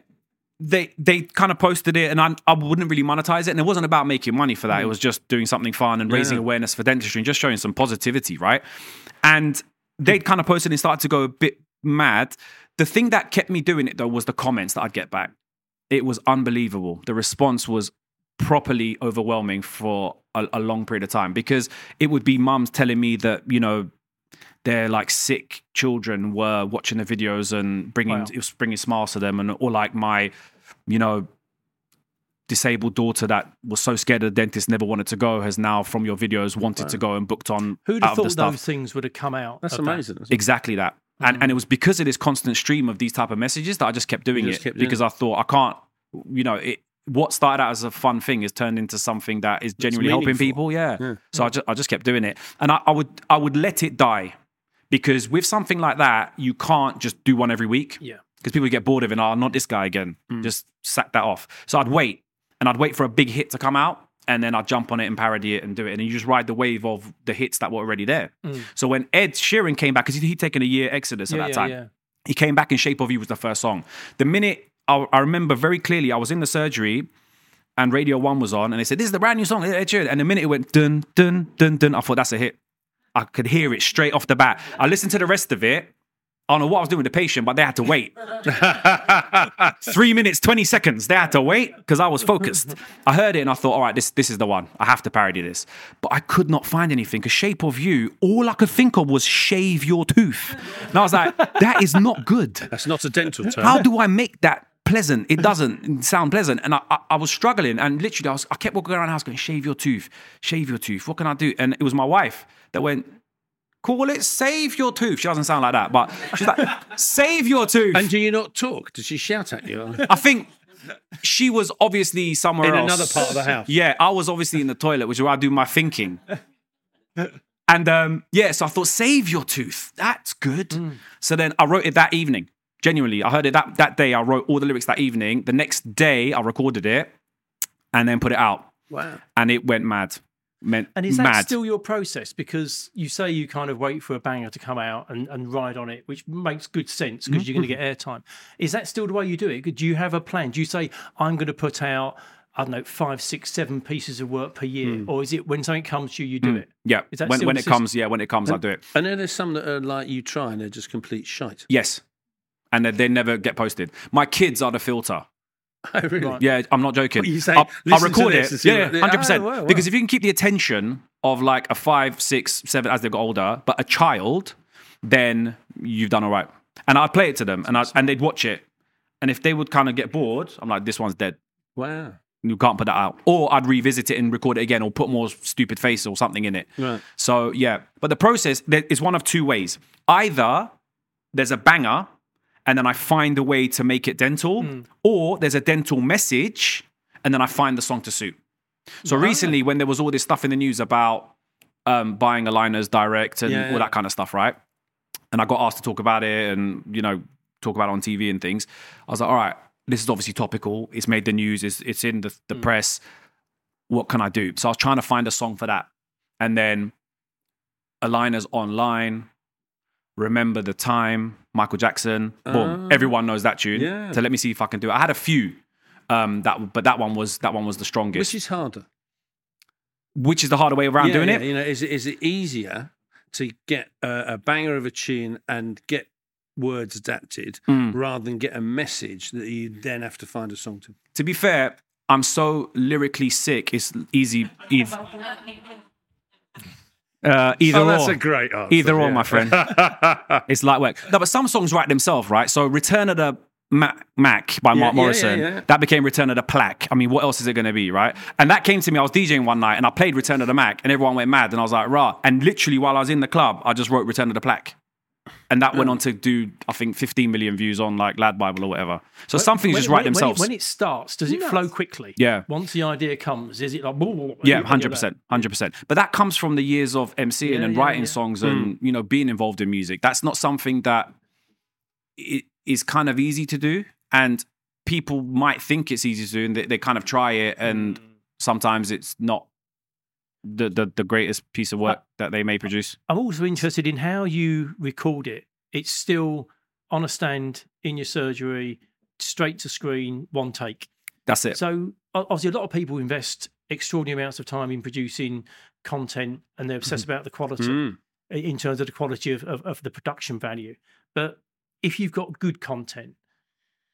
they they kind of posted it and I, I wouldn't really monetize it. And it wasn't about making money for that. It mm. was just doing something fun and raising Yeah. awareness for dentistry and just showing some positivity right? And they'd kind of posted and started to go a bit mad. The thing that kept me doing it though was the comments that i'd get back. It was unbelievable. The response was properly overwhelming for a, a long period of time because it would be mums telling me that you know their like sick children were watching the videos and bringing oh, Wow. it was bringing smiles to them and or like my you know disabled daughter that was so scared of the dentist never wanted to go has now from your videos wanted to go and booked on Who'd out have of the thought those things would have come out? That's of that? amazing. isn't it? exactly that and mm-hmm. and it was because of this constant stream of these type of messages that I just kept doing just it kept doing because I thought I can't you know it what started out as a fun thing is turned into something that is genuinely helping meaningful. people yeah, so I just I just kept doing it and I, I would I would let it die because with something like that you can't just do one every week Yeah. because people get bored of it. Oh, not this guy again. Mm. Just sack that off. So I'd wait and I'd wait for a big hit to come out and then I'd jump on it and parody it and do it. And you just ride the wave of the hits that were already there. Mm. So when Ed Sheeran came back, because he'd taken a year exodus at Yeah, that yeah, time, yeah. he came back in Shape of You was the first song. The minute I, I remember very clearly, I was in the surgery and Radio One was on, and they said, "This is the brand new song." Ed Sheeran. And the minute it went dun dun dun dun, I thought that's a hit. I could hear it straight off the bat. I listened to the rest of it. I don't know what I was doing with the patient, but they had to wait. Three minutes, 20 seconds. They had to wait because I was focused. I heard it and I thought, all right, this, this is the one. I have to parody this. But I could not find anything. A shape of you, all I could think of was shave your tooth. And I was like, that is not good. That's not a dental term. How do I make that pleasant? It doesn't sound pleasant. And I, I, I was struggling. And literally, I, was, I kept walking around the house going, shave your tooth, shave your tooth. What can I do? And it was my wife that went, call it save your tooth. She doesn't sound like that, but she's like, save your tooth. and do you not talk? Does she shout at you? I think she was obviously somewhere In else. another part of the house. Yeah, I was obviously in the toilet, which is where I do my thinking. And um, yeah, so I thought, save your tooth. That's good. So then I wrote it that evening. Genuinely, I heard it that, that day. I wrote all the lyrics that evening. The next day, I recorded it and then put it out. Wow. And it went mad. Meant And is that mad. still your process? Because you say you kind of wait for a banger to come out and, and ride on it, which makes good sense because you're going to mm-hmm. get airtime. Is that still the way you do it? Do you have a plan? Do you say, I'm going to put out, I don't know, five, six, seven pieces of work per year? Mm. Or is it when something comes to you, you do mm. it? yeah, Is that when, when it comes, yeah, when it comes, I do it. And then there's some that are like you try and they're just complete shite. Yes, and they, they never get posted. My kids are the filter. Oh, really? Right. Yeah, I'm not joking. What, you say, I'll, I'll "Listen to record this it. and see Yeah, what hundred percent. Oh, wow, wow. Because if you can keep the attention of like a five, six, seven as they got older, but a child, then you've done all right. And I'd play it to them, and I, and they'd watch it. And if they would kind of get bored, I'm like, this one's dead. Wow. You can't put that out. Or I'd revisit it and record it again, or put more stupid face or something in it. Right. So yeah, but the process is one of two ways. Either there's a banger, and then I find a way to make it dental, or there's a dental message, and then I find the song to suit. So recently, when there was all this stuff in the news about um, buying aligners direct and Yeah, all yeah. that kind of stuff, right? And I got asked to talk about it and you know talk about it on TV and things. I was like, all right, this is obviously topical. It's made the news. It's it's in the, the press. What can I do? So I was trying to find a song for that, and then aligners online. Remember the time, Michael Jackson. Boom, Ah. everyone knows that tune. Yeah. So let me see if I can do it. I had a few, um, that but that one was that one was the strongest. Which is harder? Which is the harder way around Yeah, doing yeah, it. You know, is it is it easier to get a, a banger of a tune and get words adapted Mm. rather than get a message that you then have to find a song to? To be fair, I'm so lyrically sick. It's easy. Either, uh, either oh, that's or. a great answer. Either or, my friend. It's light work. No, but some songs write themselves, right? So Return of the Mac, Mac by Yeah, Mark yeah, Morrison, yeah, yeah. that became Return of the Plaque. I mean, what else is it going to be, right? And that came to me. I was DJing one night and I played Return of the Mac and everyone went mad. And I was like, rah. And literally while I was in the club, I just wrote Return of the Plaque. And that went on to do, I think, 15 million views on like Lad Bible or whatever. So some things When- just write when- when it- themselves. When it starts, does it flow quickly? Yeah. Once the idea comes, is it like, "Blah, blah, blah," Yeah, hundred percent, hundred percent. But that comes from the years of MCing Yeah, and yeah, writing yeah. songs and you know being involved in music. That's not something that i- is kind of easy to do, and people might think it's easy to do, and they, they kind of try it, and sometimes it's not the, the the greatest piece of work that they may produce. I'm also interested in how you record it. It's still on a stand in your surgery, straight to screen, one take. That's it. So obviously, a lot of people invest extraordinary amounts of time in producing content, and they're obsessed about the quality Mm. in terms of the quality of, of, of the production value. But if you've got good content,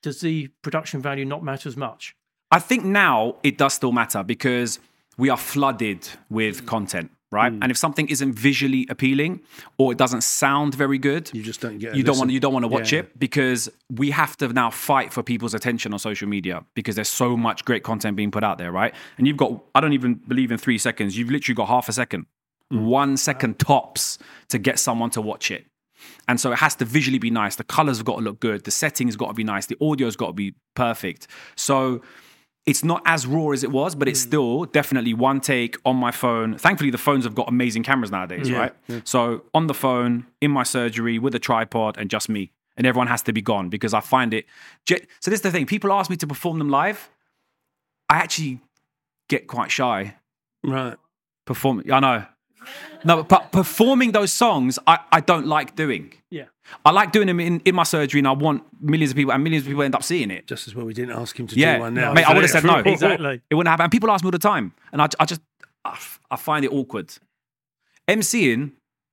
does the production value not matter as much? I think now it does still matter because we are flooded with mm. content, right? Mm. And if something isn't visually appealing or it doesn't sound very good, You just don't get. you don't want you don't want to watch Yeah. it because we have to now fight for people's attention on social media because there's so much great content being put out there, right? And you've got I don't even believe in three seconds. You've literally got half a second, mm. one second tops to get someone to watch it. And so it has to visually be nice. The colors have got to look good. The settings got to be nice. The audio's got to be perfect. So it's not as raw as it was, but it's hmm. still definitely one take on my phone. Thankfully, the phones have got amazing cameras nowadays, right? So on the phone, in my surgery, with a tripod, and just me. And everyone has to be gone because I find it. ge- So this is the thing. People ask me to perform them live. I actually get quite shy Right. performing. I know. No, but performing those songs, I, I don't like doing. Yeah. I like doing them in, in my surgery, and I want millions of people, and millions of people end up seeing it. Just as well, we didn't ask him to Yeah, do one now. mate, I would have said no. Exactly. It wouldn't happen. And people ask me all the time, and I, I just I find it awkward. MCing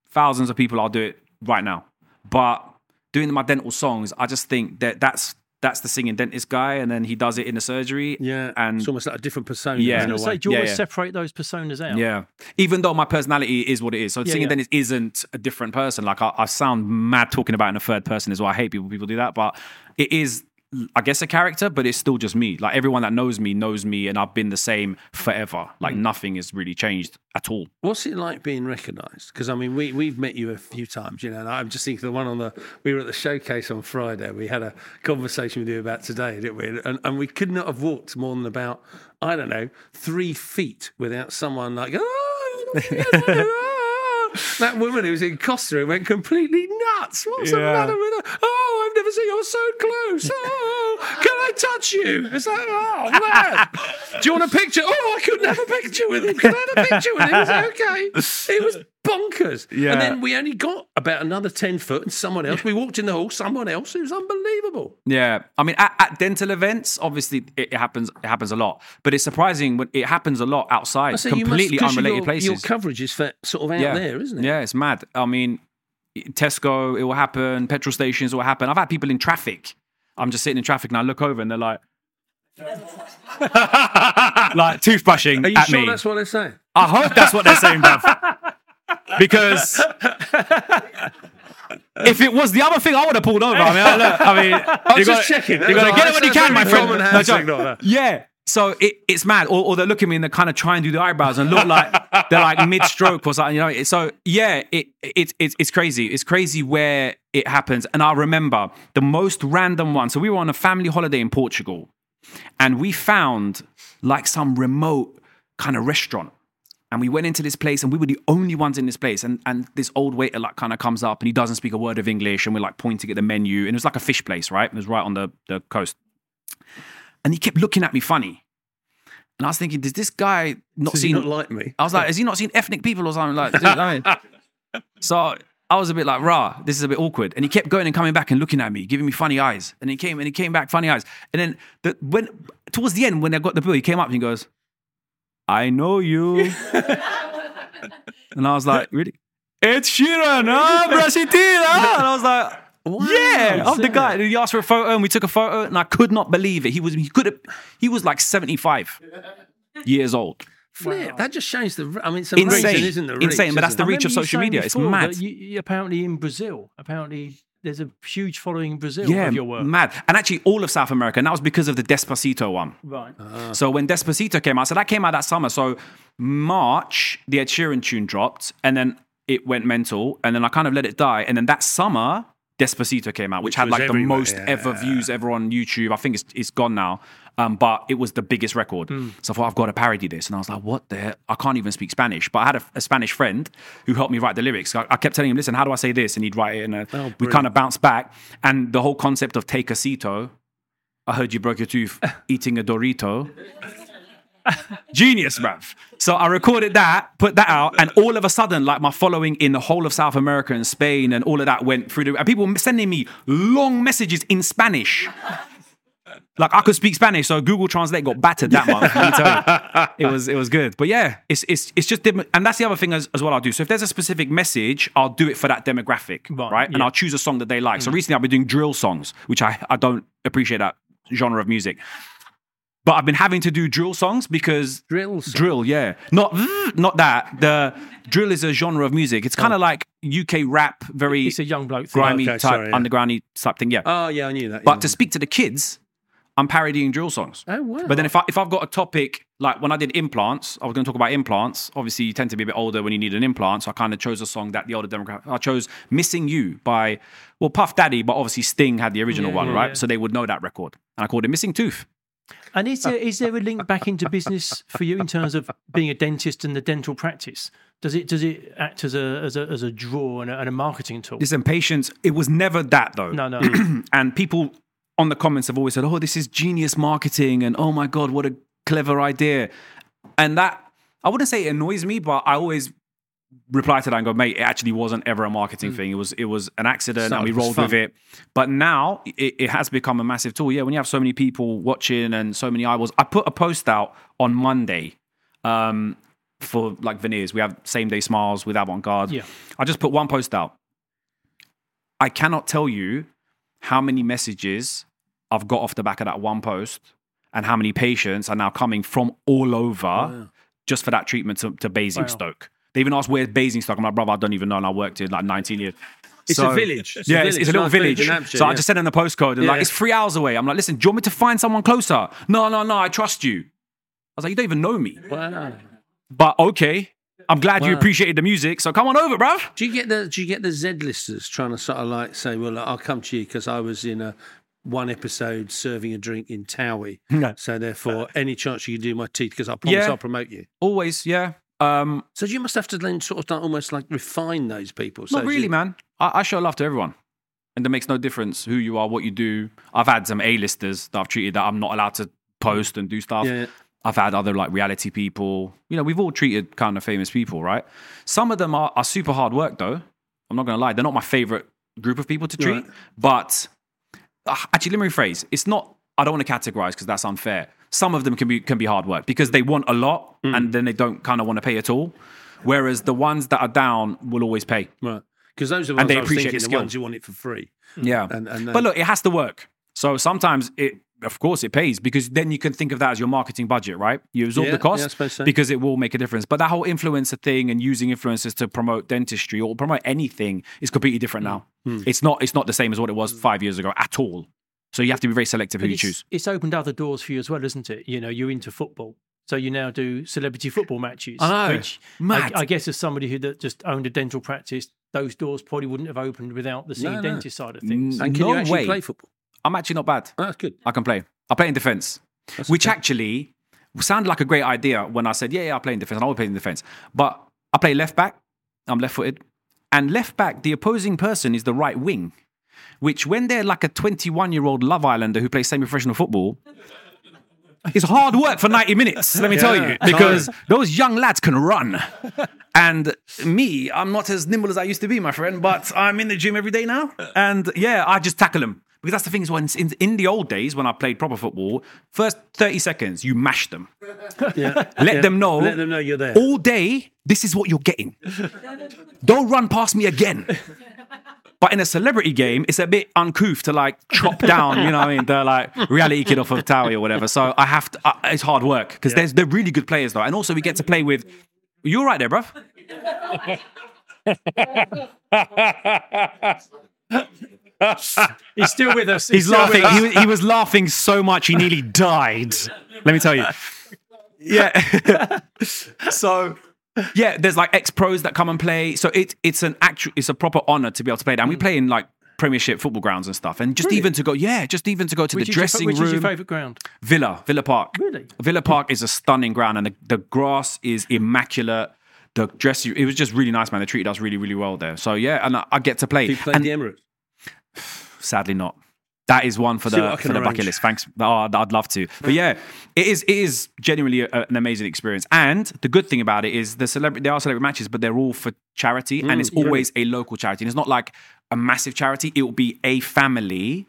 thousands of people, I'll do it right now. But doing my dental songs, I just think that that's that's the singing dentist guy, and then he does it in the surgery. Yeah, and it's almost like a different persona. Yeah. I was say, do you Yeah, always yeah. separate those personas out? Yeah. Even though my personality is what it is. So Yeah, singing dentist isn't a different person. Like I, I sound mad talking about in a third person as well. I hate people people do that. But it is I guess a character, but it's still just me. Like everyone that knows me knows me and I've been the same forever. Like mm. nothing has really changed at all. What's it like being recognised? Because I mean, we we've met you a few times, you know. And I'm just thinking the one on the we were at the showcase on Friday. We had a conversation with you about today, didn't we? And, and we could not have walked more than about I don't know three feet without someone like oh. That woman who was in Costa who went completely nuts. What's the matter with her? Oh, I've never seen you're so close. Oh, can I touch you? It's like, oh, man. Do you want a picture? Oh, I couldn't have a picture with him. Can I have a picture with him? It's okay. It was bonkers. Yeah. And then we only got about another 10 foot and someone else. We walked in the hall, someone else. It was unbelievable. Yeah, I mean, at, at dental events, obviously it, it happens. It happens a lot, but it's surprising when it happens a lot outside, So completely must- unrelated your, places. Your coverage is for, sort of out yeah, there, isn't it? Yeah, it's mad. I mean, Tesco, it will happen. Petrol stations, it will happen. I've had people in traffic. I'm just sitting in traffic and I look over and they're like, like toothbrushing Are you at sure me. that's what they're saying? I hope that's what they're saying, bruv. Because if it was the other thing, I would have pulled over. I mean, I, look, I mean, I was you just checking. You got to get it when you can, my friend. No, joke. Yeah. So it, it's mad, or, or they look at me and they kind of try and do the eyebrows and look like they're like mid-stroke or something. You know. So yeah, it, it it's it's crazy. It's crazy where it happens. And I remember the most random one. So we were on a family holiday in Portugal, and we found like some remote kind of restaurant. And we went into this place, and we were the only ones in this place. And and this old waiter like kind of comes up, and he doesn't speak a word of English, and we're like pointing at the menu, and it was like a fish place, right? It was right on the the coast. And he kept looking at me funny, and I was thinking, does this guy not Does seen? not like me? I was like, has he not seen ethnic people or something like? that? I mean, so I was a bit like, rah, this is a bit awkward. And he kept going and coming back and looking at me, giving me funny eyes. And he came and he came back funny eyes. And then the, when towards the end, when I got the bill, he came up and he goes, I know you. and I was like, really? Ed Sheeran, huh, Brasitila? And I was like, yeah, I'm the guy. He asked for a photo, and we took a photo, and I could not believe it. He was he could have he was like 75 years old. Flip. That just shows the. I mean, it's Insane. isn't it? Insane, but that's the reach of social saying media. It's mad. You, you- apparently in Brazil, apparently there's a huge following in Brazil Yeah, of your work. mad. And actually, all of South America, and that was because of the Despacito one. Right. Ah. So when Despacito came out, so that came out that summer. So March, the Ed Sheeran tune dropped, and then it went mental, and then I kind of let it die, and then that summer. Despacito came out, which, Which had like the most yeah. ever views ever on YouTube. I think it's, it's gone now, um, but it was the biggest record. So I thought I've got to parody this, and I was like, "What the? Hell? I can't even speak Spanish." But I had a, a Spanish friend who helped me write the lyrics. I, I kept telling him, "Listen, how do I say this?" And he'd write it, and uh, we kind of bounced back. And the whole concept of take a cito, I heard you broke your tooth eating a Dorito. Genius, bruv. So I recorded that, put that out, and all of a sudden, like my following in the whole of South America and Spain and all of that went through the. And people were sending me long messages in Spanish. Like I could speak Spanish, so Google Translate got battered that month. Let me tell you, it was it was good. But yeah, it's it's it's just dem- and that's the other thing as, as well. I'll do. So if there's a specific message, I'll do it for that demographic, right? Right, And. I'll choose a song that they like. So mm. recently, I've been doing drill songs, which I I don't appreciate that genre of music. But I've been having to do drill songs because Drill song? drill, yeah, not not that. The drill is a genre of music. It's kind of oh. like UK rap, very It's a young bloke thing. grimy Okay, type, sorry, yeah. undergroundy type thing. Yeah, Oh yeah, I knew that. but yeah. to speak to the kids, I'm parodying drill songs. Oh, wow. But then if I if I've got a topic like when I did implants, I was going to talk about implants. Obviously, you tend to be a bit older when you need an implant, so I kind of chose a song that the older demographic. I chose "Missing You" by well Puff Daddy, but obviously Sting had the original Yeah, one, yeah, right? yeah. So they would know that record, and I called it "Missing Tooth." And is there is there a link back into business for you in terms of being a dentist and the dental practice? Does it does it act as a as a as a draw and a, and a marketing tool? Listen, patience. It was never that though. No, no. and people on the comments have always said, "Oh, this is genius marketing," and "Oh my god, what a clever idea." And that I wouldn't say it annoys me, but I always reply to that and go, "Mate, it actually wasn't ever a marketing thing. It was it was an accident, and we rolled with it." But now it, it has become a massive tool. Yeah, when you have so many people watching and so many eyeballs, I put a post out on Monday. Um, for like veneers, we have same day smiles with avant garde. Yeah. I just put one post out. I cannot tell you how many messages I've got off the back of that one post and how many patients are now coming from all over just for that treatment to, to Basingstoke. They even asked where's Basingstoke. I'm like, brother, I don't even know. And I worked here like 19 years. It's a village. It's yeah, it's, village. it's a little village village. in Hampshire, so I just sent in the postcode and like, it's three hours away. I'm like, listen, do you want me to find someone closer? No, no, no, I trust you. I was like, you don't even know me. Wow. But okay, I'm glad you appreciated the music. So come on over, bruv. Do you get the Do you get the Z listers trying to sort of like say, well, I'll come to you because I was in a one episode serving a drink in Towie, No. so therefore any chance you can do my teeth because I promise Yeah. I'll promote you. Always, yeah. Um, So you must have to then sort of like almost like refine those people. So Not really, you- man. I, I show love to everyone. and it makes no difference who you are, what you do. I've had some A-listers that I've treated that I'm not allowed to post and do stuff. Yeah, yeah. I've had other like reality people. You know, we've all treated kind of famous people, right? Some of them are, are super hard work, though. I'm not going to lie; they're not my favorite group of people to treat. Right. But uh, actually, let me rephrase. It's not. I don't want to categorize because that's unfair. Some of them can be can be hard work because they want a lot and then they don't kind of want to pay at all. Whereas the ones that are down will always pay. Right. Because those are the ones they appreciate thinking, the the ones who want it for free. Yeah. And, and uh, But look, it has to work. So sometimes it, of course, it pays because then you can think of that as your marketing budget, right? You absorb Yeah, the cost yeah, so. because it will make a difference. But that whole influencer thing and using influencers to promote dentistry or promote anything is completely different now. Hmm. It's not. It's not the same as what it was five years ago at all. So you have to be very selective who you choose. it's opened other doors for you as well, isn't it? You know, you're into football. So you now do celebrity football matches. I know. Which. I, I guess as somebody who that just owned a dental practice, those doors probably wouldn't have opened without the seeing no. dentist side of things. Mm. and can no you actually way. play football? I'm actually not bad. Oh, that's good. I can play. I play in defense, which actually sounded like a great idea when I said, yeah, yeah, I play in defense. I will play in defense. But I play left back. I'm left footed. And left back, the opposing person is the right wing, which when they're like a 21 year old Love Islander who plays semi professional football, it's hard work for 90 minutes, let me tell you, Yeah. because those young lads can run. And me, I'm not as nimble as I used to be, my friend, but I'm in the gym every day now. And yeah, I just tackle them. Because that's the thing is when in, in the old days when I played proper football, first 30 seconds, you mash them. Yeah. Let Yeah. them know Let them know you're there. all day, this is what you're getting. Don't run past me again. But in a celebrity game, it's a bit uncouth to like chop down, you know what I mean? The like reality kid off of Towie or whatever. So I have to, uh, it's hard work because there's they're really good players though. And also we get to play with, you're right there, bruv. He's still with us. He's still with laughing. us. He was, he was laughing so much he nearly died. Let me tell you. Yeah. so yeah, there's like ex pros that come and play. So it it's an actual it's a proper honor to be able to play that. And we mm. play in like Premiership football grounds and stuff. And just even to go, yeah, just even to go to Which the is your- dressing which is your favourite ground? Villa, Villa Park. Really? Villa Park is a stunning ground, and the, the grass is immaculate. The dressing, it was just really nice, man. They treated us really, really well there. So yeah, and I, I get to play. You played And the Emirates. Sadly not. That is one for See the for the arrange. bucket list. Thanks. Oh, I'd love to. But yeah, it is it is genuinely a, an amazing experience. And the good thing about it is the celebrity there are celebrity matches, but they're all for charity, and mm, it's always a local charity. And it's not like a massive charity. It will be a family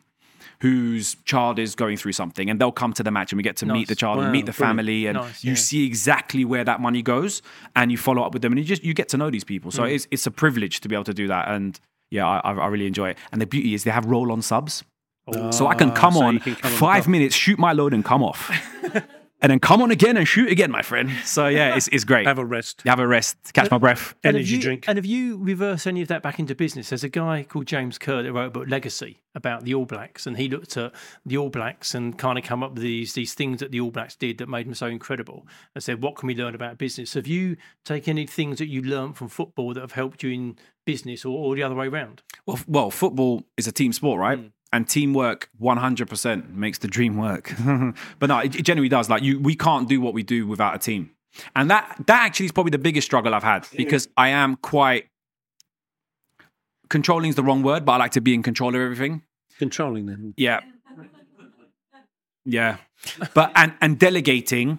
whose child is going through something, and they'll come to the match, and we get to meet the child and meet the brilliant. family, and Nice, you yeah. see exactly where that money goes, and you follow up with them, and you just you get to know these people. So mm. it's it's a privilege to be able to do that, and yeah, I, I really enjoy it. And the beauty is they have roll on subs. Oh. So I can come so on can come five top. minutes, shoot my load, and come off, and then come on again and shoot again, my friend. So yeah, it's it's great. Have a rest. Have a rest, catch my breath. And have Energy you, drink. And have you reversed any of that back into business? There's a guy called James Kerr that wrote a book, Legacy, about the All Blacks, and he looked at the All Blacks and kind of come up with these these things that the All Blacks did that made them so incredible, and said, "What can we learn about business?" Have you taken any things that you learned from football that have helped you in business, or, or the other way around? Well, well, football is a team sport, right? Mm. And teamwork, one hundred percent makes the dream work. but no, it, it generally does. Like you, we can't do what we do without a team, and that that actually is probably the biggest struggle I've had because I am quite controlling is the wrong word, but I like to be in control of everything. Controlling them. Yeah. Yeah. But and and delegating,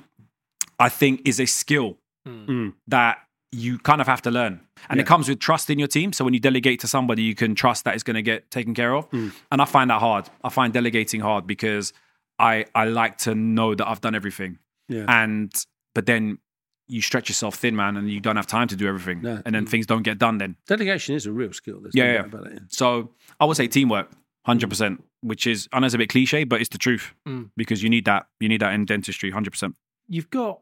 I think, is a skill hmm. Hmm. that you kind of have to learn. And it comes with trust in your team. So when you delegate to somebody, you can trust that it's going to get taken care of. And I find that hard. I find delegating hard because I I like to know that I've done everything. Yeah. And but then you stretch yourself thin, man, and you don't have time to do everything. No. And then things don't get done then. Delegation is a real skill. There's Yeah, yeah. about it. yeah. So I would say teamwork, hundred percent. Which is I know it's a bit cliche, but it's the truth Mm. because you need that. You need that in dentistry, hundred percent. You've got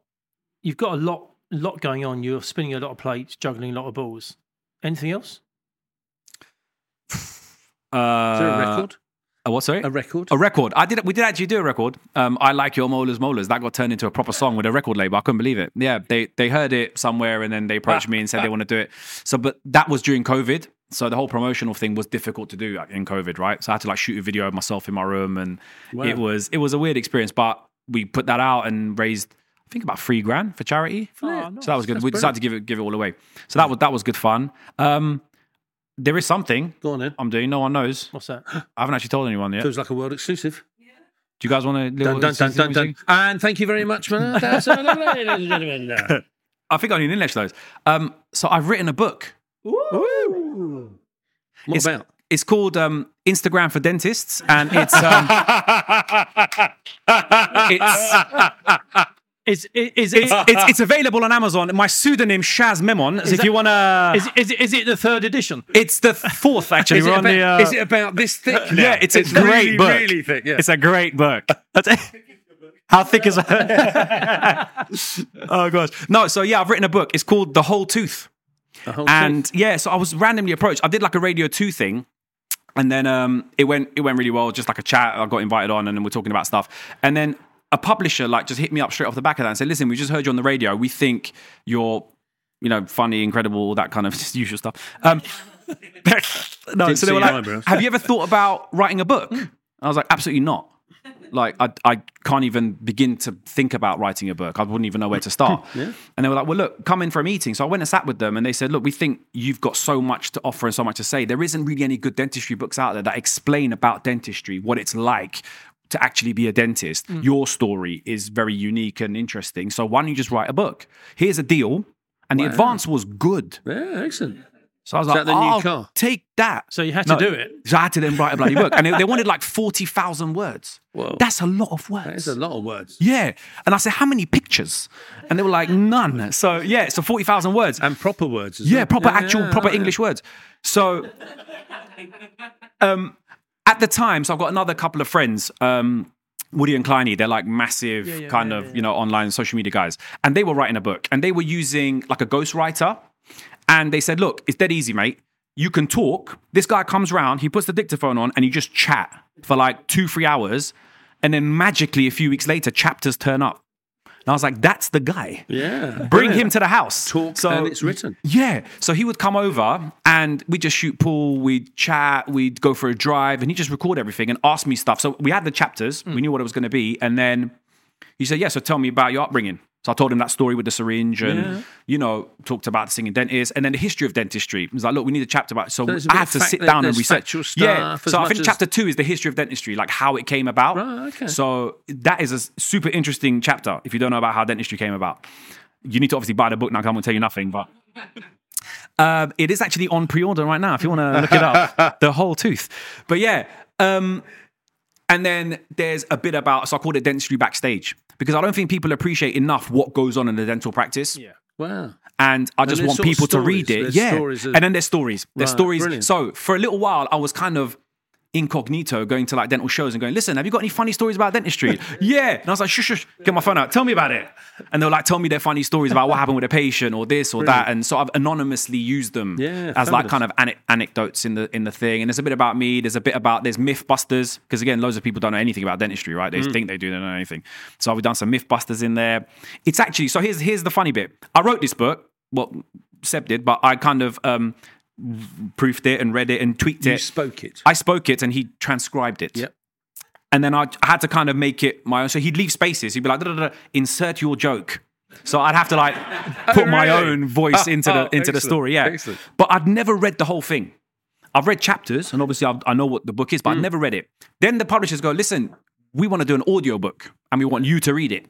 you've got a lot lot going on. You're spinning a lot of plates, juggling a lot of balls. Anything else? Uh, Is there a record? A what? Sorry, A record? A record. I did. We did actually do a record. Um, I like your molars, molars. That got turned into a proper song with a record label. I couldn't believe it. Yeah, they they heard it somewhere and then they approached me and said they want to do it. So, but that was during COVID. So the whole promotional thing was difficult to do in COVID, right? So I had to like shoot a video of myself in my room, and Wow. it was it was a weird experience. But we put that out and raised, I think, about three grand for charity. Oh, So that was good. That's we decided to give it give it all away. So that was that was good fun. Um, there is something Go on then. I'm doing. No one knows. What's that? I haven't actually told anyone yet. Feels like a world exclusive. Do you guys want to? Dun, dun, dun, dun, dun. And thank you very much, man. That's all. ladies and gentlemen. I think I only Nilesh knows. Um, so I've written a book. What It's- about? It's called um, Instagram for Dentists, and it's um, it's Is is it's, it's it's available on Amazon. My pseudonym Shaz Memon. So if that- you wanna, Is, is, it- is it the third edition? it's the fourth actually. Is it, about, the. Uh, is it about this thick? now? yeah, it's a great really, book. Really thick. Yeah. It's a great book. How thick is it? oh gosh. No, so yeah, I've written a book. It's called The Whole Tooth. A whole And tooth. yeah, so I was randomly approached. I did like a Radio 2 thing. And then um, it went it went really well, just like a chat. I got invited on and then we're talking about stuff. And then a publisher like just hit me up straight off the back of that and said, listen, we just heard you on the radio. We think you're, you know, funny, incredible, all that kind of just usual stuff. Um, no, Didn't so they were like, eyebrows. have you ever thought about writing a book? I was like, absolutely not. Like I, I can't even begin to think about writing a book. I wouldn't even know where to start. And they were like, "Well, look, come in for a meeting." So I went and sat with them, and they said, "Look, we think you've got so much to offer and so much to say. There isn't really any good dentistry books out there that explain about dentistry, what it's like." To actually be a dentist, your story is very unique and interesting. So why don't you just write a book? Here's a deal, and the advance was good. Yeah, excellent. So I was Is like, new "I'll car?" take that." So you had to No, do it. So I had to then write a bloody book, and they, they wanted like forty thousand words. Whoa. That's a lot of words. That is a lot of words. Yeah. And I said, how many pictures? And they were like, none. So yeah, so 40,000 words. And proper words as yeah, well. proper, actual, yeah, proper yeah. English words. So um, at the time, so I've got another couple of friends, um, Woody and Kleiny, they're like massive yeah, kind yeah, of, yeah, you know, online social media guys. And they were writing a book and they were using like a ghostwriter. And they said, look, it's dead easy, mate. You can talk. This guy comes round, he puts the dictaphone on, and you just chat for like two, three hours. And then magically, a few weeks later, chapters turn up. And I was like, that's the guy. Yeah. Bring him to the house. Talk and it's written. Yeah. So he would come over and we'd just shoot pool, we'd chat, we'd go for a drive, and he'd just record everything and ask me stuff. So we had the chapters, we mm. knew what it was going to be. And then he said, Yeah, so tell me about your upbringing. So I told him that story with the syringe and, Yeah. you know, talked about the singing dentist and then the history of dentistry. He was like, Look, we need a chapter about it. So, a I had to sit down and research. yeah. So I think chapter two is the history of dentistry, like how it came about. Right, okay. So that is a super interesting chapter if you don't know about how dentistry came about. You need to obviously buy the book now because I'm going to tell you nothing, but. Um, it is actually on pre-order right now if you want to look it up. the whole tooth, but yeah. Um, and then there's a bit about so I called it dentistry backstage because I don't think people appreciate enough what goes on in the dental practice. Yeah. Wow. And I just there's want people to read it. There's yeah. of- and then there's stories. There's Right, stories. brilliant. So for a little while, I was kind of incognito going to like dental shows and going, listen, have you got any funny stories about dentistry? yeah. And I was like, shush, shush, get my phone out. Tell me about it. And they'll like tell me their funny stories about what happened with a patient or this or that. And so I've anonymously used them Yeah, as like kind of ane- anecdotes in the in the thing. And there's a bit about me. There's a bit about there's Mythbusters because again, loads of people don't know anything about dentistry, right? They Mm. think they do, they don't know anything. So we've done some Mythbusters in there. It's actually so here's here's the funny bit. I wrote this book. Well, Seb did, but I kind of um, proofed it and read it and tweaked You it. You spoke it. I spoke it and he transcribed it. Yep. And then I, I had to kind of make it my own. So he'd leave spaces. He'd be like, "Da, da, da, insert your joke. So I'd have to like put my really? own voice into the Oh, into the story. Yeah. excellent. But I'd never read the whole thing. I've read chapters, and obviously I've, I know what the book is, but Hmm. I've never read it. Then the publishers go, "Listen, we want to do an audio book, and we want you to read it."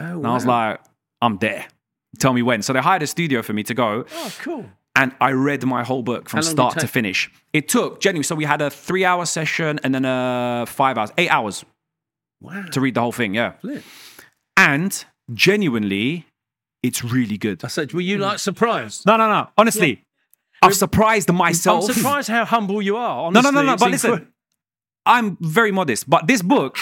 Oh, And I was like, "I'm there. Tell me when." So they hired a studio for me to go, Oh, cool. And I read my whole book from How long did it start to finish. It took genuinely. So we had a three-hour session and then a five hours, eight hours wow. to read the whole thing. Yeah, Flip. and genuinely, it's really good. I said, were you like surprised? No, no, no. Honestly, I've surprised myself. I'm surprised how humble you are. No, no, Honestly, no, no. It's But listen, I'm very modest. But this book,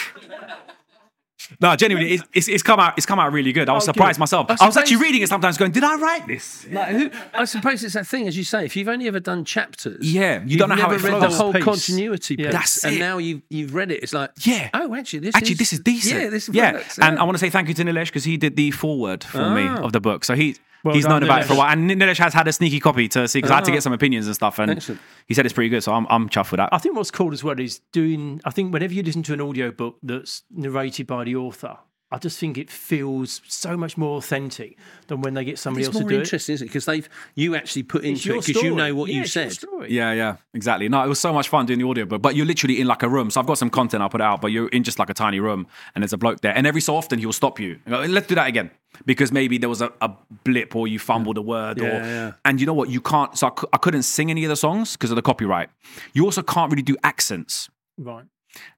no, genuinely, it's, it's, it's come out. It's come out really good. I was Oh, surprised good. myself. I I was actually reading it sometimes, going, "Did I write this?" Like, who? I suppose it's that thing, as you say, if you've only ever done chapters, Yeah, you don't know how it read flows. the whole Piece. continuity piece. Yeah. That's and it. now you've you've read it. It's like, Yeah. oh, actually, this Actually, is, this is decent. Yeah, this yeah. works. And I want to say thank you to Nilesh because he did the foreword for me Ah. of the book. So he Well he's known about it for a while. And Nilesh has had a sneaky copy to see because I had to Ah. get some opinions and stuff. And Excellent. he said it's pretty good. So I'm, I'm chuffed with that. I think what's cool as well is doing. I think whenever you listen to an audio book that's narrated by the author, I just think it feels so much more authentic than when they get somebody It's else to do it. It's more interesting, isn't it? Because they've you actually put It's into it because you know what Yeah, you it's your said. story. Yeah, yeah, exactly. No, it was so much fun doing the audiobook, but you're literally in like a room. So I've got some content I'll put out, but you're in just like a tiny room and there's a bloke there. And every so often he'll stop you. and go, Let's do that again. Because maybe there was a, a blip or you fumbled a word. or Yeah, yeah. And you know what? You can't, so I, cou- I couldn't sing any of the songs because of the copyright. You also can't really do accents Right.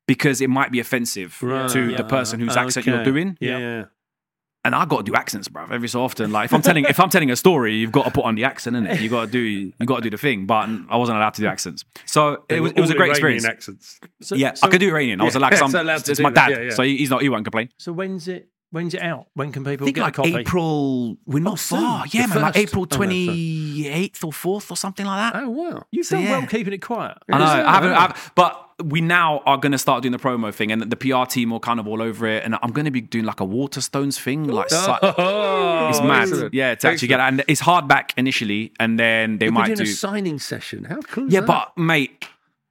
Because it might be offensive Right. to Yeah. the person whose accent you're doing. Yeah, Yeah. yeah. And I got to do accents, bruv, every so often. Like if I'm telling if I'm telling a story, you've got to put on the accent, innit? You got to do you got to do the thing. But I wasn't allowed to do accents, so it was it was a great Iranian experience. accents. So, Yeah, so, I could do Iranian. I was Yeah, allowed. 'cause so I'm- allowed to it's do my that, dad, yeah, yeah. so he's not. He won't complain. So when's it? When's it out? When can people I think get like a copy? April. We're not oh, soon. far. The Yeah, man, like. April Oh, no, first. twenty eighth or fourth or something like that. Oh wow. You've So, done well keeping it quiet. I know. I haven't. I haven't- but we now are going to start doing the promo thing, and the PR team are kind of all over it. And I'm going to be doing like a Waterstones thing, like si- Oh, it's mad. excellent. Yeah, to actually get it. And it's hardback initially, and then they We're might doing do. a signing session. How cool is Yeah, that? but mate.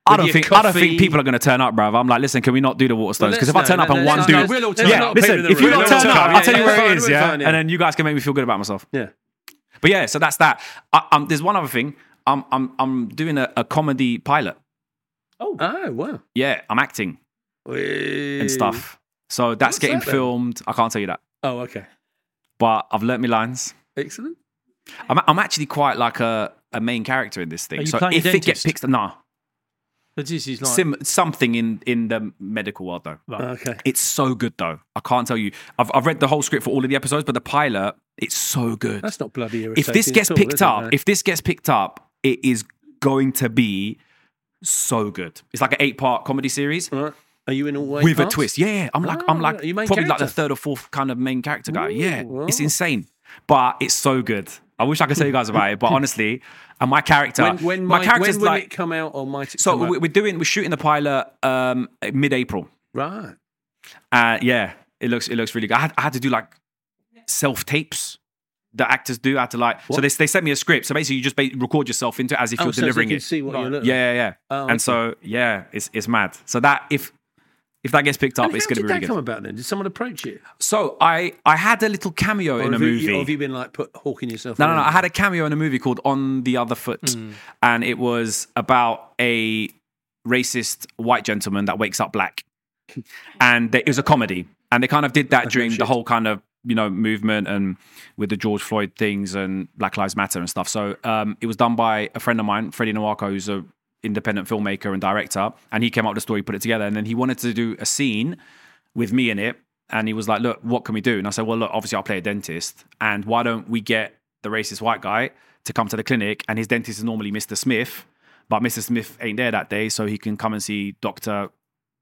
I don't your think I don't think people are going to turn up, bruv. I'm like, listen, can we not do the Waterstones? Because if I turn know. up and Let's one dude, No, we'll all turn yeah, up. listen, People in the if you don't turn up, I'll tell you where it is, yeah, and then you guys can make me feel good about myself. yeah. But yeah, so that's that. I, um, there's one other thing. I'm I'm I'm doing a, a comedy pilot. Oh oh, wow. Yeah, I'm acting and stuff. So that's What's getting that then? filmed. I can't tell you that, Oh okay. but I've learnt my lines. Excellent. I'm I'm actually quite like a, a main character in this Are thing. you So playing a if it gets picked, nah, But this is like sim, something in in the medical world though. Oh, okay. It's so good though. I can't tell you. I've, I've read the whole script for all of the episodes, but the pilot, it's so good. That's not bloody irritating. if this gets at all, picked is it, up, if this gets picked up, it is going to be so good. It's like an eight part comedy series Right. Are you in all eight with a twist. Yeah, yeah. I'm like Oh, I'm ah, like right. You main probably like the third or fourth kind of main character guy. Ooh, yeah, it's insane, but it's so good. I wish I could tell you guys about it, but honestly, and my character, When, when my might, character's when like. it come out or might So we- we're doing, we're shooting the pilot um, mid-April. Right. Uh, yeah, it looks it looks really good. I had, I had to do like self tapes that actors do. I had to like so they they sent me a script. So basically, you just record yourself into it as if Oh, you're so delivering you can it. see what Right. you're looking Yeah, yeah, yeah. Oh, okay. And so yeah, it's it's mad. So that if if that gets picked up, And it's going to be really good. How did that come about then? Did someone approach you? So I I had a little cameo Or in a have you- movie. or have you been like put hawking yourself? No, no, no. I had a cameo in a movie called On the Other Foot, and it was about a racist white gentleman that wakes up black, and they, it was a comedy, and they kind of did that during the whole kind of you know movement and with the George Floyd things and Black Lives Matter and stuff. So um, it was done by a friend of mine, Freddie Nawako, who's a independent filmmaker and director, and he came up with the story, put it together, and then he wanted to do a scene with me in it. And he was like, Look, what can we do? And I said, Well, look, obviously I'll play a dentist. And why don't we get the racist white guy to come to the clinic? And his dentist is normally Mr. Smith, but Mr. Smith ain't there that day. So he can come and see Dr.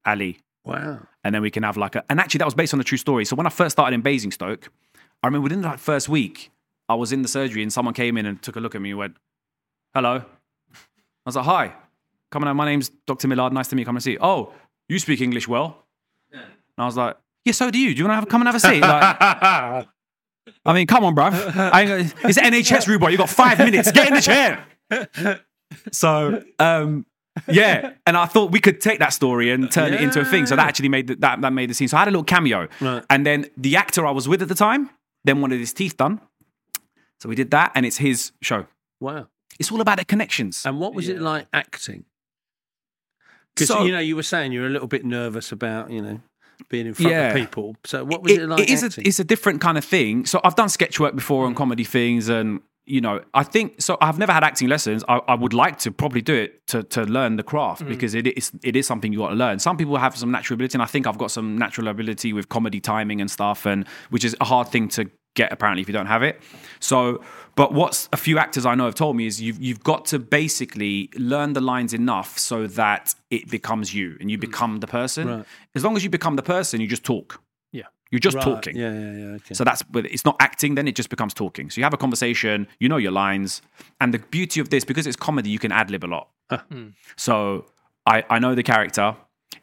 Ali. Wow. And then we can have like a. And actually, that was based on a true story. So when I first started in Basingstoke, I remember within that first week, I was in the surgery and someone came in and took a look at me and went, Hello. I was like, Hi. Coming out, my name's Dr. Milad. Nice to meet you. Come and see. Oh, you speak English well. And I was like, Yeah, so do you. Do you want to have, come and have a seat? Like, I mean, come on, bruv. I It's NHS robot. You got five minutes. Get in the chair. So, um, yeah, and I thought we could take that story and turn it into a thing. So that actually made the, that that made the scene. So I had a little cameo, Right. and then the actor I was with at the time then wanted his teeth done. So we did that, and it's his show. Wow. It's all about the connections. And what was it like acting? Because So- you know, you were saying you're a little bit nervous about you know being in front Yeah. of people. So what was it, like? it is a, it's a different kind of thing. So I've done sketch work before on comedy things, and you know, I think so. I've never had acting lessons. I, I would like to probably do it to to learn the craft mm. because it is it is something you got to learn. Some people have some natural ability, and I think I've got some natural ability with comedy timing and stuff, and which is a hard thing to get apparently if you don't have it. So, but what's a few actors I know have told me is you've you've got to basically learn the lines enough so that it becomes you and you mm. become the person. Right. As long as you become the person, you just talk. Yeah. You're just Right, talking. Yeah, yeah, yeah. Okay. So that's but it's not acting, then it just becomes talking. So you have a conversation, you know your lines. And the beauty of this, because it's comedy, you can ad lib a lot. Hmm. So I, I know the character.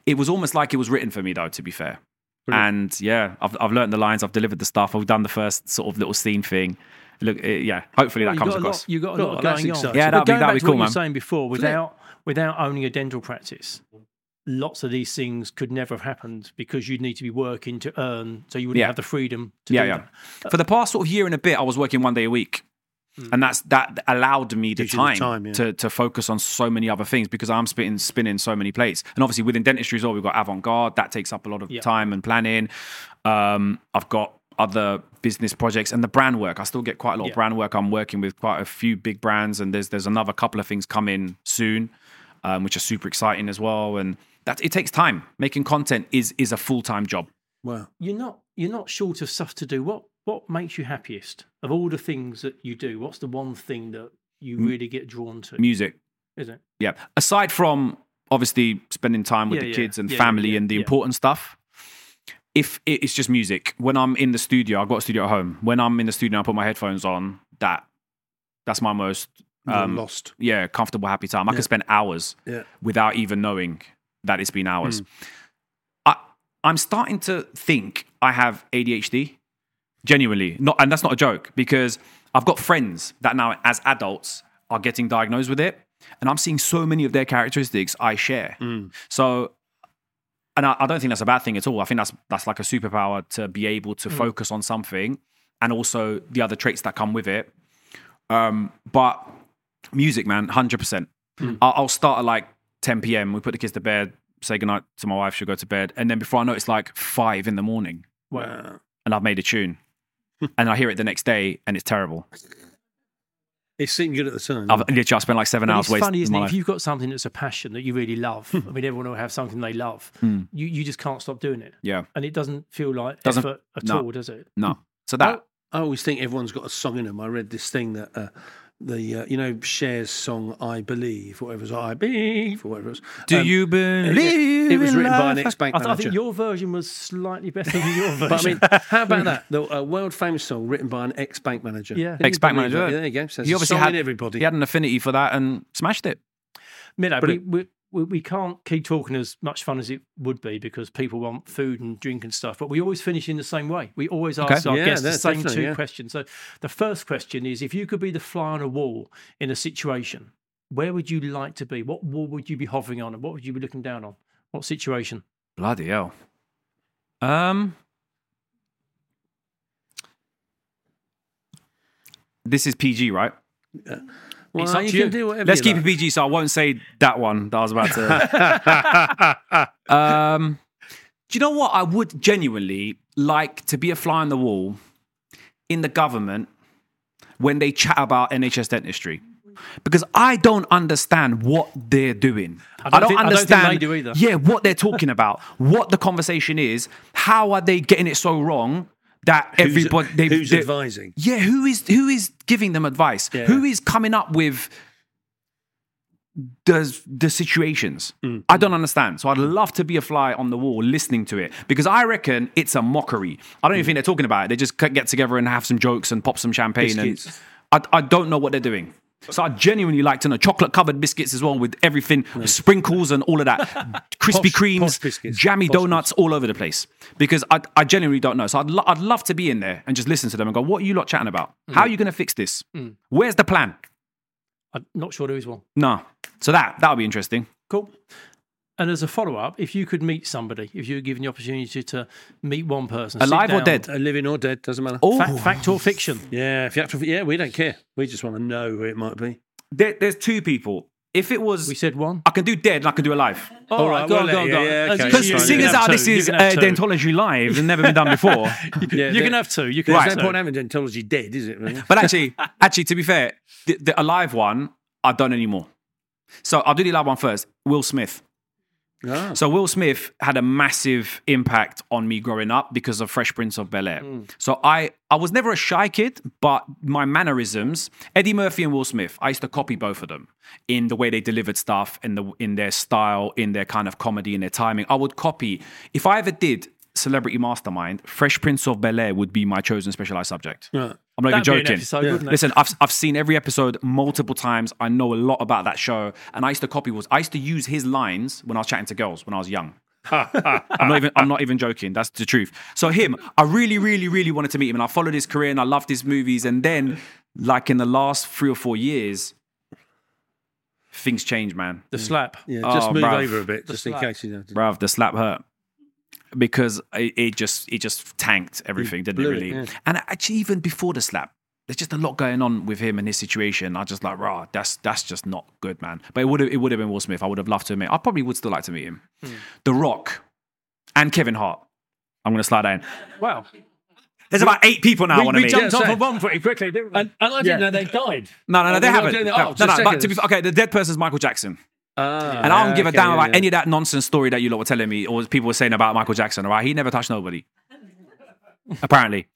It was almost like it was written for me though, to be fair. And yeah, I've I've learned the lines, I've delivered the stuff, I've done the first sort of little scene thing. Look, eh, yeah, hopefully that you comes got a across. lot, you got a Cool, lot going on. Yeah, that'd be- going that'd back be to cool, what you were saying before, without without owning a dental practice, lots of these things could never have happened because you'd need to be working to earn, so you wouldn't Yeah. have the freedom to yeah, do yeah. that. For the past sort of year and a bit, I was working one day a week. And that's that allowed me the Gives you the time, time, yeah. to, to focus on so many other things because I'm spinning spinning so many plates. And obviously within dentistry as well, we've got avant garde that takes up a lot of Yeah. time and planning. Um, I've got other business projects and the brand work. I still get quite a lot Yeah. of brand work. I'm working with quite a few big brands, and there's there's another couple of things coming soon, um, which are super exciting as well. And that it takes time. Making content is is a full time job. Wow. You're not you're not short of stuff to do. What what makes you happiest of all the things that you do? What's the one thing that you really get drawn to? Music. Is it? Yeah. Aside from obviously spending time with Yeah, the yeah. kids and Yeah, yeah, family yeah, and the yeah. important stuff, if it's just music, when I'm in the studio, I've got a studio at home. When I'm in the studio, I put my headphones on. That that's my most um, lost. yeah comfortable, happy time. I Yeah. can spend hours Yeah. without even knowing that it's been hours. Hmm. I I'm starting to think I have ADHD. Genuinely, not, and that's not a joke because I've got friends that now, as adults, are getting diagnosed with it, and I'm seeing so many of their characteristics I share. Hmm. So, and I, I don't think that's a bad thing at all. I think that's that's like a superpower to be able to focus on something, and also the other traits that come with it. Um, but music, man, hundred percent. I'll I'll start at like 10 p.m. We put the kids to bed, say goodnight to my wife, she'll go to bed, and then before I know it, it's like five in the morning, Wow. and I've made a tune, and I hear it the next day, and it's terrible. It seemed good at the time. I've literally I spent like seven But hours it's wasting funny, isn't my it? life. If you've got something that's a passion that you really love, I mean, everyone will have something they love. You you just can't stop doing it, yeah, and it doesn't feel like Doesn't- effort at no. all, does it? no. So that I always think everyone's got a song in them. I read this thing that uh, the uh, you know Cher's song "I Believe" whatever it was, "I Believe" or whatever it was. do Um, you believe? It was written by an ex-bank I, th- I think your version was slightly better than your version. But I mean, how about that? The uh, world famous song written by an ex bank manager. Yeah. Ex-bank manager, yeah. Yeah, there you go. So He he obviously obviously had everybody. He had an affinity for that and smashed it. Minnow, But we, we, we, we can't keep talking as much fun as it would be because people want food and drink and stuff. But we always finish in the same way. We always ask Okay. our Yeah, guests the same two yeah. questions. So the first question is if you could be the fly on a wall in a situation, where would you like to be? What wall would you be hovering on and what would you be looking down on? What situation? Bloody hell. Um, this is PG, right? Well, It's up you to can you. do whatever Let's you keep like. it PG, so I won't say that one that I was about to. um, do you know what? I would genuinely like to be a fly on the wall in the government when they chat about NHS dentistry. Because I don't understand what they're doing. I don't don't, I don't think understand. they do either. Yeah, what they're talking about, what the conversation is, how are they getting it so wrong that Who's- everybody they, who's they- advising? yeah, who is who is giving them advice? Yeah. Who is coming up with the the situations? Mm. I don't understand. So I'd love to be a fly on the wall listening to it because I reckon it's a mockery. I don't even think they're talking about it. They just get together and have some jokes and pop some champagne Biscuits. and I, I don't know what they're doing. So I genuinely like to know chocolate covered biscuits as well with everything, sprinkles and all of that, Krispy Kremes, jammy Posh donuts all over the place. Because I, I genuinely don't know. So I'd, lo- I'd love to be in there and just listen to them and go, "What are you lot chatting about? How are you going to fix this? Mm. Where's the plan?" I'm not sure there is one. No. So that that would be interesting. Cool. And as a follow up, if you could meet somebody, if you were given the opportunity to meet one person, sit Alive or dead? Uh, living or dead doesn't matter. Oh, Fact, fact or fiction? Yeah, if you have to, yeah, we don't care. We just want to know who it might be. there, there's two people. If it was, We said one. I can do dead and I can do alive. Oh, All right, go we'll on, go on, go on. yeah, As okay, Because you- seeing as how this is uh. Dentology Live and never been done before. Yeah, You can have two. You can There's have no two. point having dentology dead, is it? Really? But actually, actually, to be fair, the, the alive one, I don't anymore. So I'll do the alive one first. Will Smith. Ah. So Will Smith had a massive impact on me growing up because of Fresh Prince of Bel Air. So I I was never a shy kid, but my mannerisms, Eddie Murphy and Will Smith, I used to copy both of them in the way they delivered stuff, in the in their style, in their kind of comedy, in their timing. I would copy. If I ever did Celebrity Mastermind, Fresh Prince of Bel Air would be my chosen specialized subject. Right. I'm not even That'd be joking. episode, wouldn't? Listen, I've, I've seen every episode multiple times. I know a lot about that show. And I used to copy was I used to use his lines when I was chatting to girls when I was young. I'm not even I'm not even joking. That's the truth. So him, I really, really, really wanted to meet him. And I followed his career and I loved his movies. And then, like in the last three or four years, things change, man. The slap. Yeah, oh, just Oh, move bruv. over a bit, just in case you know. Bruv, the slap hurt because it, it just it just tanked everything, didn't it? blew it, Really. yeah. And actually, even before the slap, there's just a lot going on with him and his situation. I just like, rah, that's that's just not good, man. But it would have it would have been Will Smith. I would have loved to meet. I probably would still like to meet him. Hmm. The Rock and Kevin Hart. I'm gonna slide that in. Wow. There's about eight people now I We, want to we meet. jumped Yeah, off same. of one pretty quickly, didn't we? And, and I didn't Yeah. know they died. No, no, no, Oh, they haven't. doing it. No, Oh, no, no, but to be, okay, the dead person's Michael Jackson. Ah, And I don't give a okay, damn about yeah. any of that nonsense story that you lot were telling me or people were saying about Michael Jackson, all right? He never touched nobody. Apparently.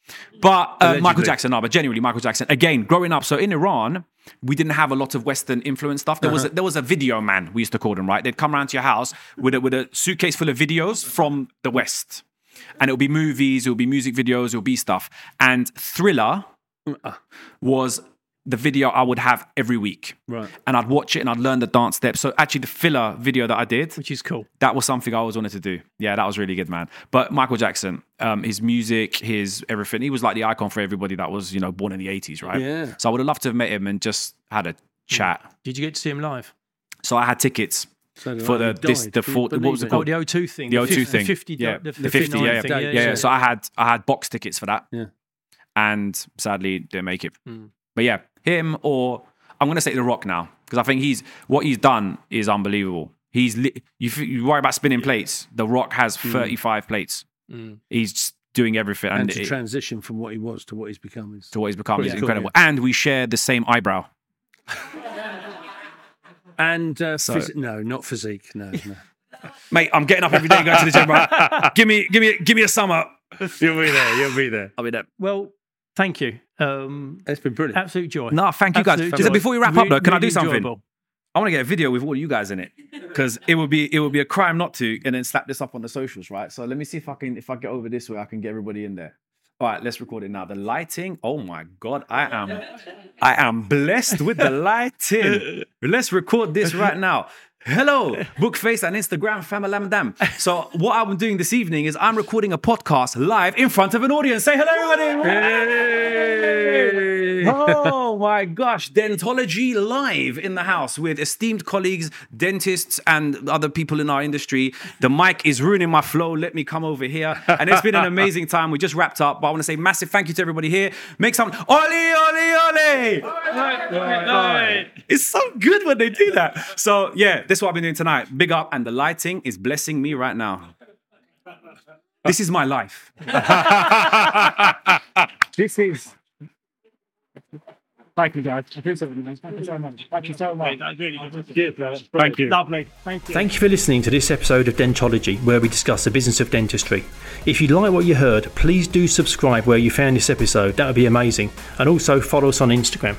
But uh, Michael Jackson, no, but genuinely Michael Jackson. Again, growing up, so in Iran, we didn't have a lot of Western influence stuff. There was a, there was a video man, we used to call them, right? They'd come around to your house with a, with a suitcase full of videos from the West. And it'll be movies, it'll be music videos, it'll be stuff. And Thriller was the video I would have every week. Right. And I'd watch it and I'd learn the dance steps. So actually the filler video that I did, Which is cool. that was something I always wanted to do. Yeah, that was really good, man. But Michael Jackson, um, his music, his everything, he was like the icon for everybody that was, you know, born in the 80s, right? Yeah. So I would have loved to have met him and just had a chat. Did you get to see him live? So I had tickets So for the this the four, what was it? Oh, called? the O2 thing. the O2 fif- thing. 50, yeah, the, the 50, yeah, yeah. thing. yeah, yeah. So I had I had box tickets for that. Yeah. And sadly didn't make it. Hmm. But yeah, him or I'm gonna say The Rock now because I think he's what he's done is unbelievable. He's li- you, f- you worry about spinning plates. The Rock has Hmm. 35 plates. He's doing everything and, And to it- transition from what he was to what he's become is to what he's become is Pretty cool, incredible. And we share the same eyebrow. and uh, So- phys- no, not physique. No, no. Mate, I'm getting up every day going to the gym, right? give me, give me, give me a sum up. you'll be there. You'll be there. I'll be there. Well, thank you. Um, It's been brilliant. absolute joy. No, thank you guys. Absolute Just joy. before we wrap up, though, can I do something? enjoyable. I want to get a video with all you guys in it because it would be it would be a crime not to, and then slap this up on the socials, right? So let me see if I can if I get over this way, I can get everybody in there. All right, let's record it now. The lighting, oh my god, I am I am blessed with the lighting. Let's record this right now. Hello, Bookface and Instagram Famalamdam. So what I'm doing this evening is I'm recording a podcast live in front of an audience. Say hello, everybody. Oh my gosh, Dentology live in the house with esteemed colleagues, dentists, and other people in our industry. The mic is ruining my flow. Let me come over here. And it's been an amazing time. We just wrapped up, but I want to say massive thank you to everybody here. Make some Oli, Oli, Oli. It's so good when they do that. So, yeah, this is what I've been doing tonight. Big up, and the lighting is blessing me right now. This is my life. This is. Thank you, guys. I appreciate it. Thank you so much. Thank you so much. Thank you. Lovely. Thank you. Thank you for listening to this episode of Dentology, where we discuss the business of dentistry. If you like what you heard, please do subscribe where you found this episode. That would be amazing. And also follow us on Instagram.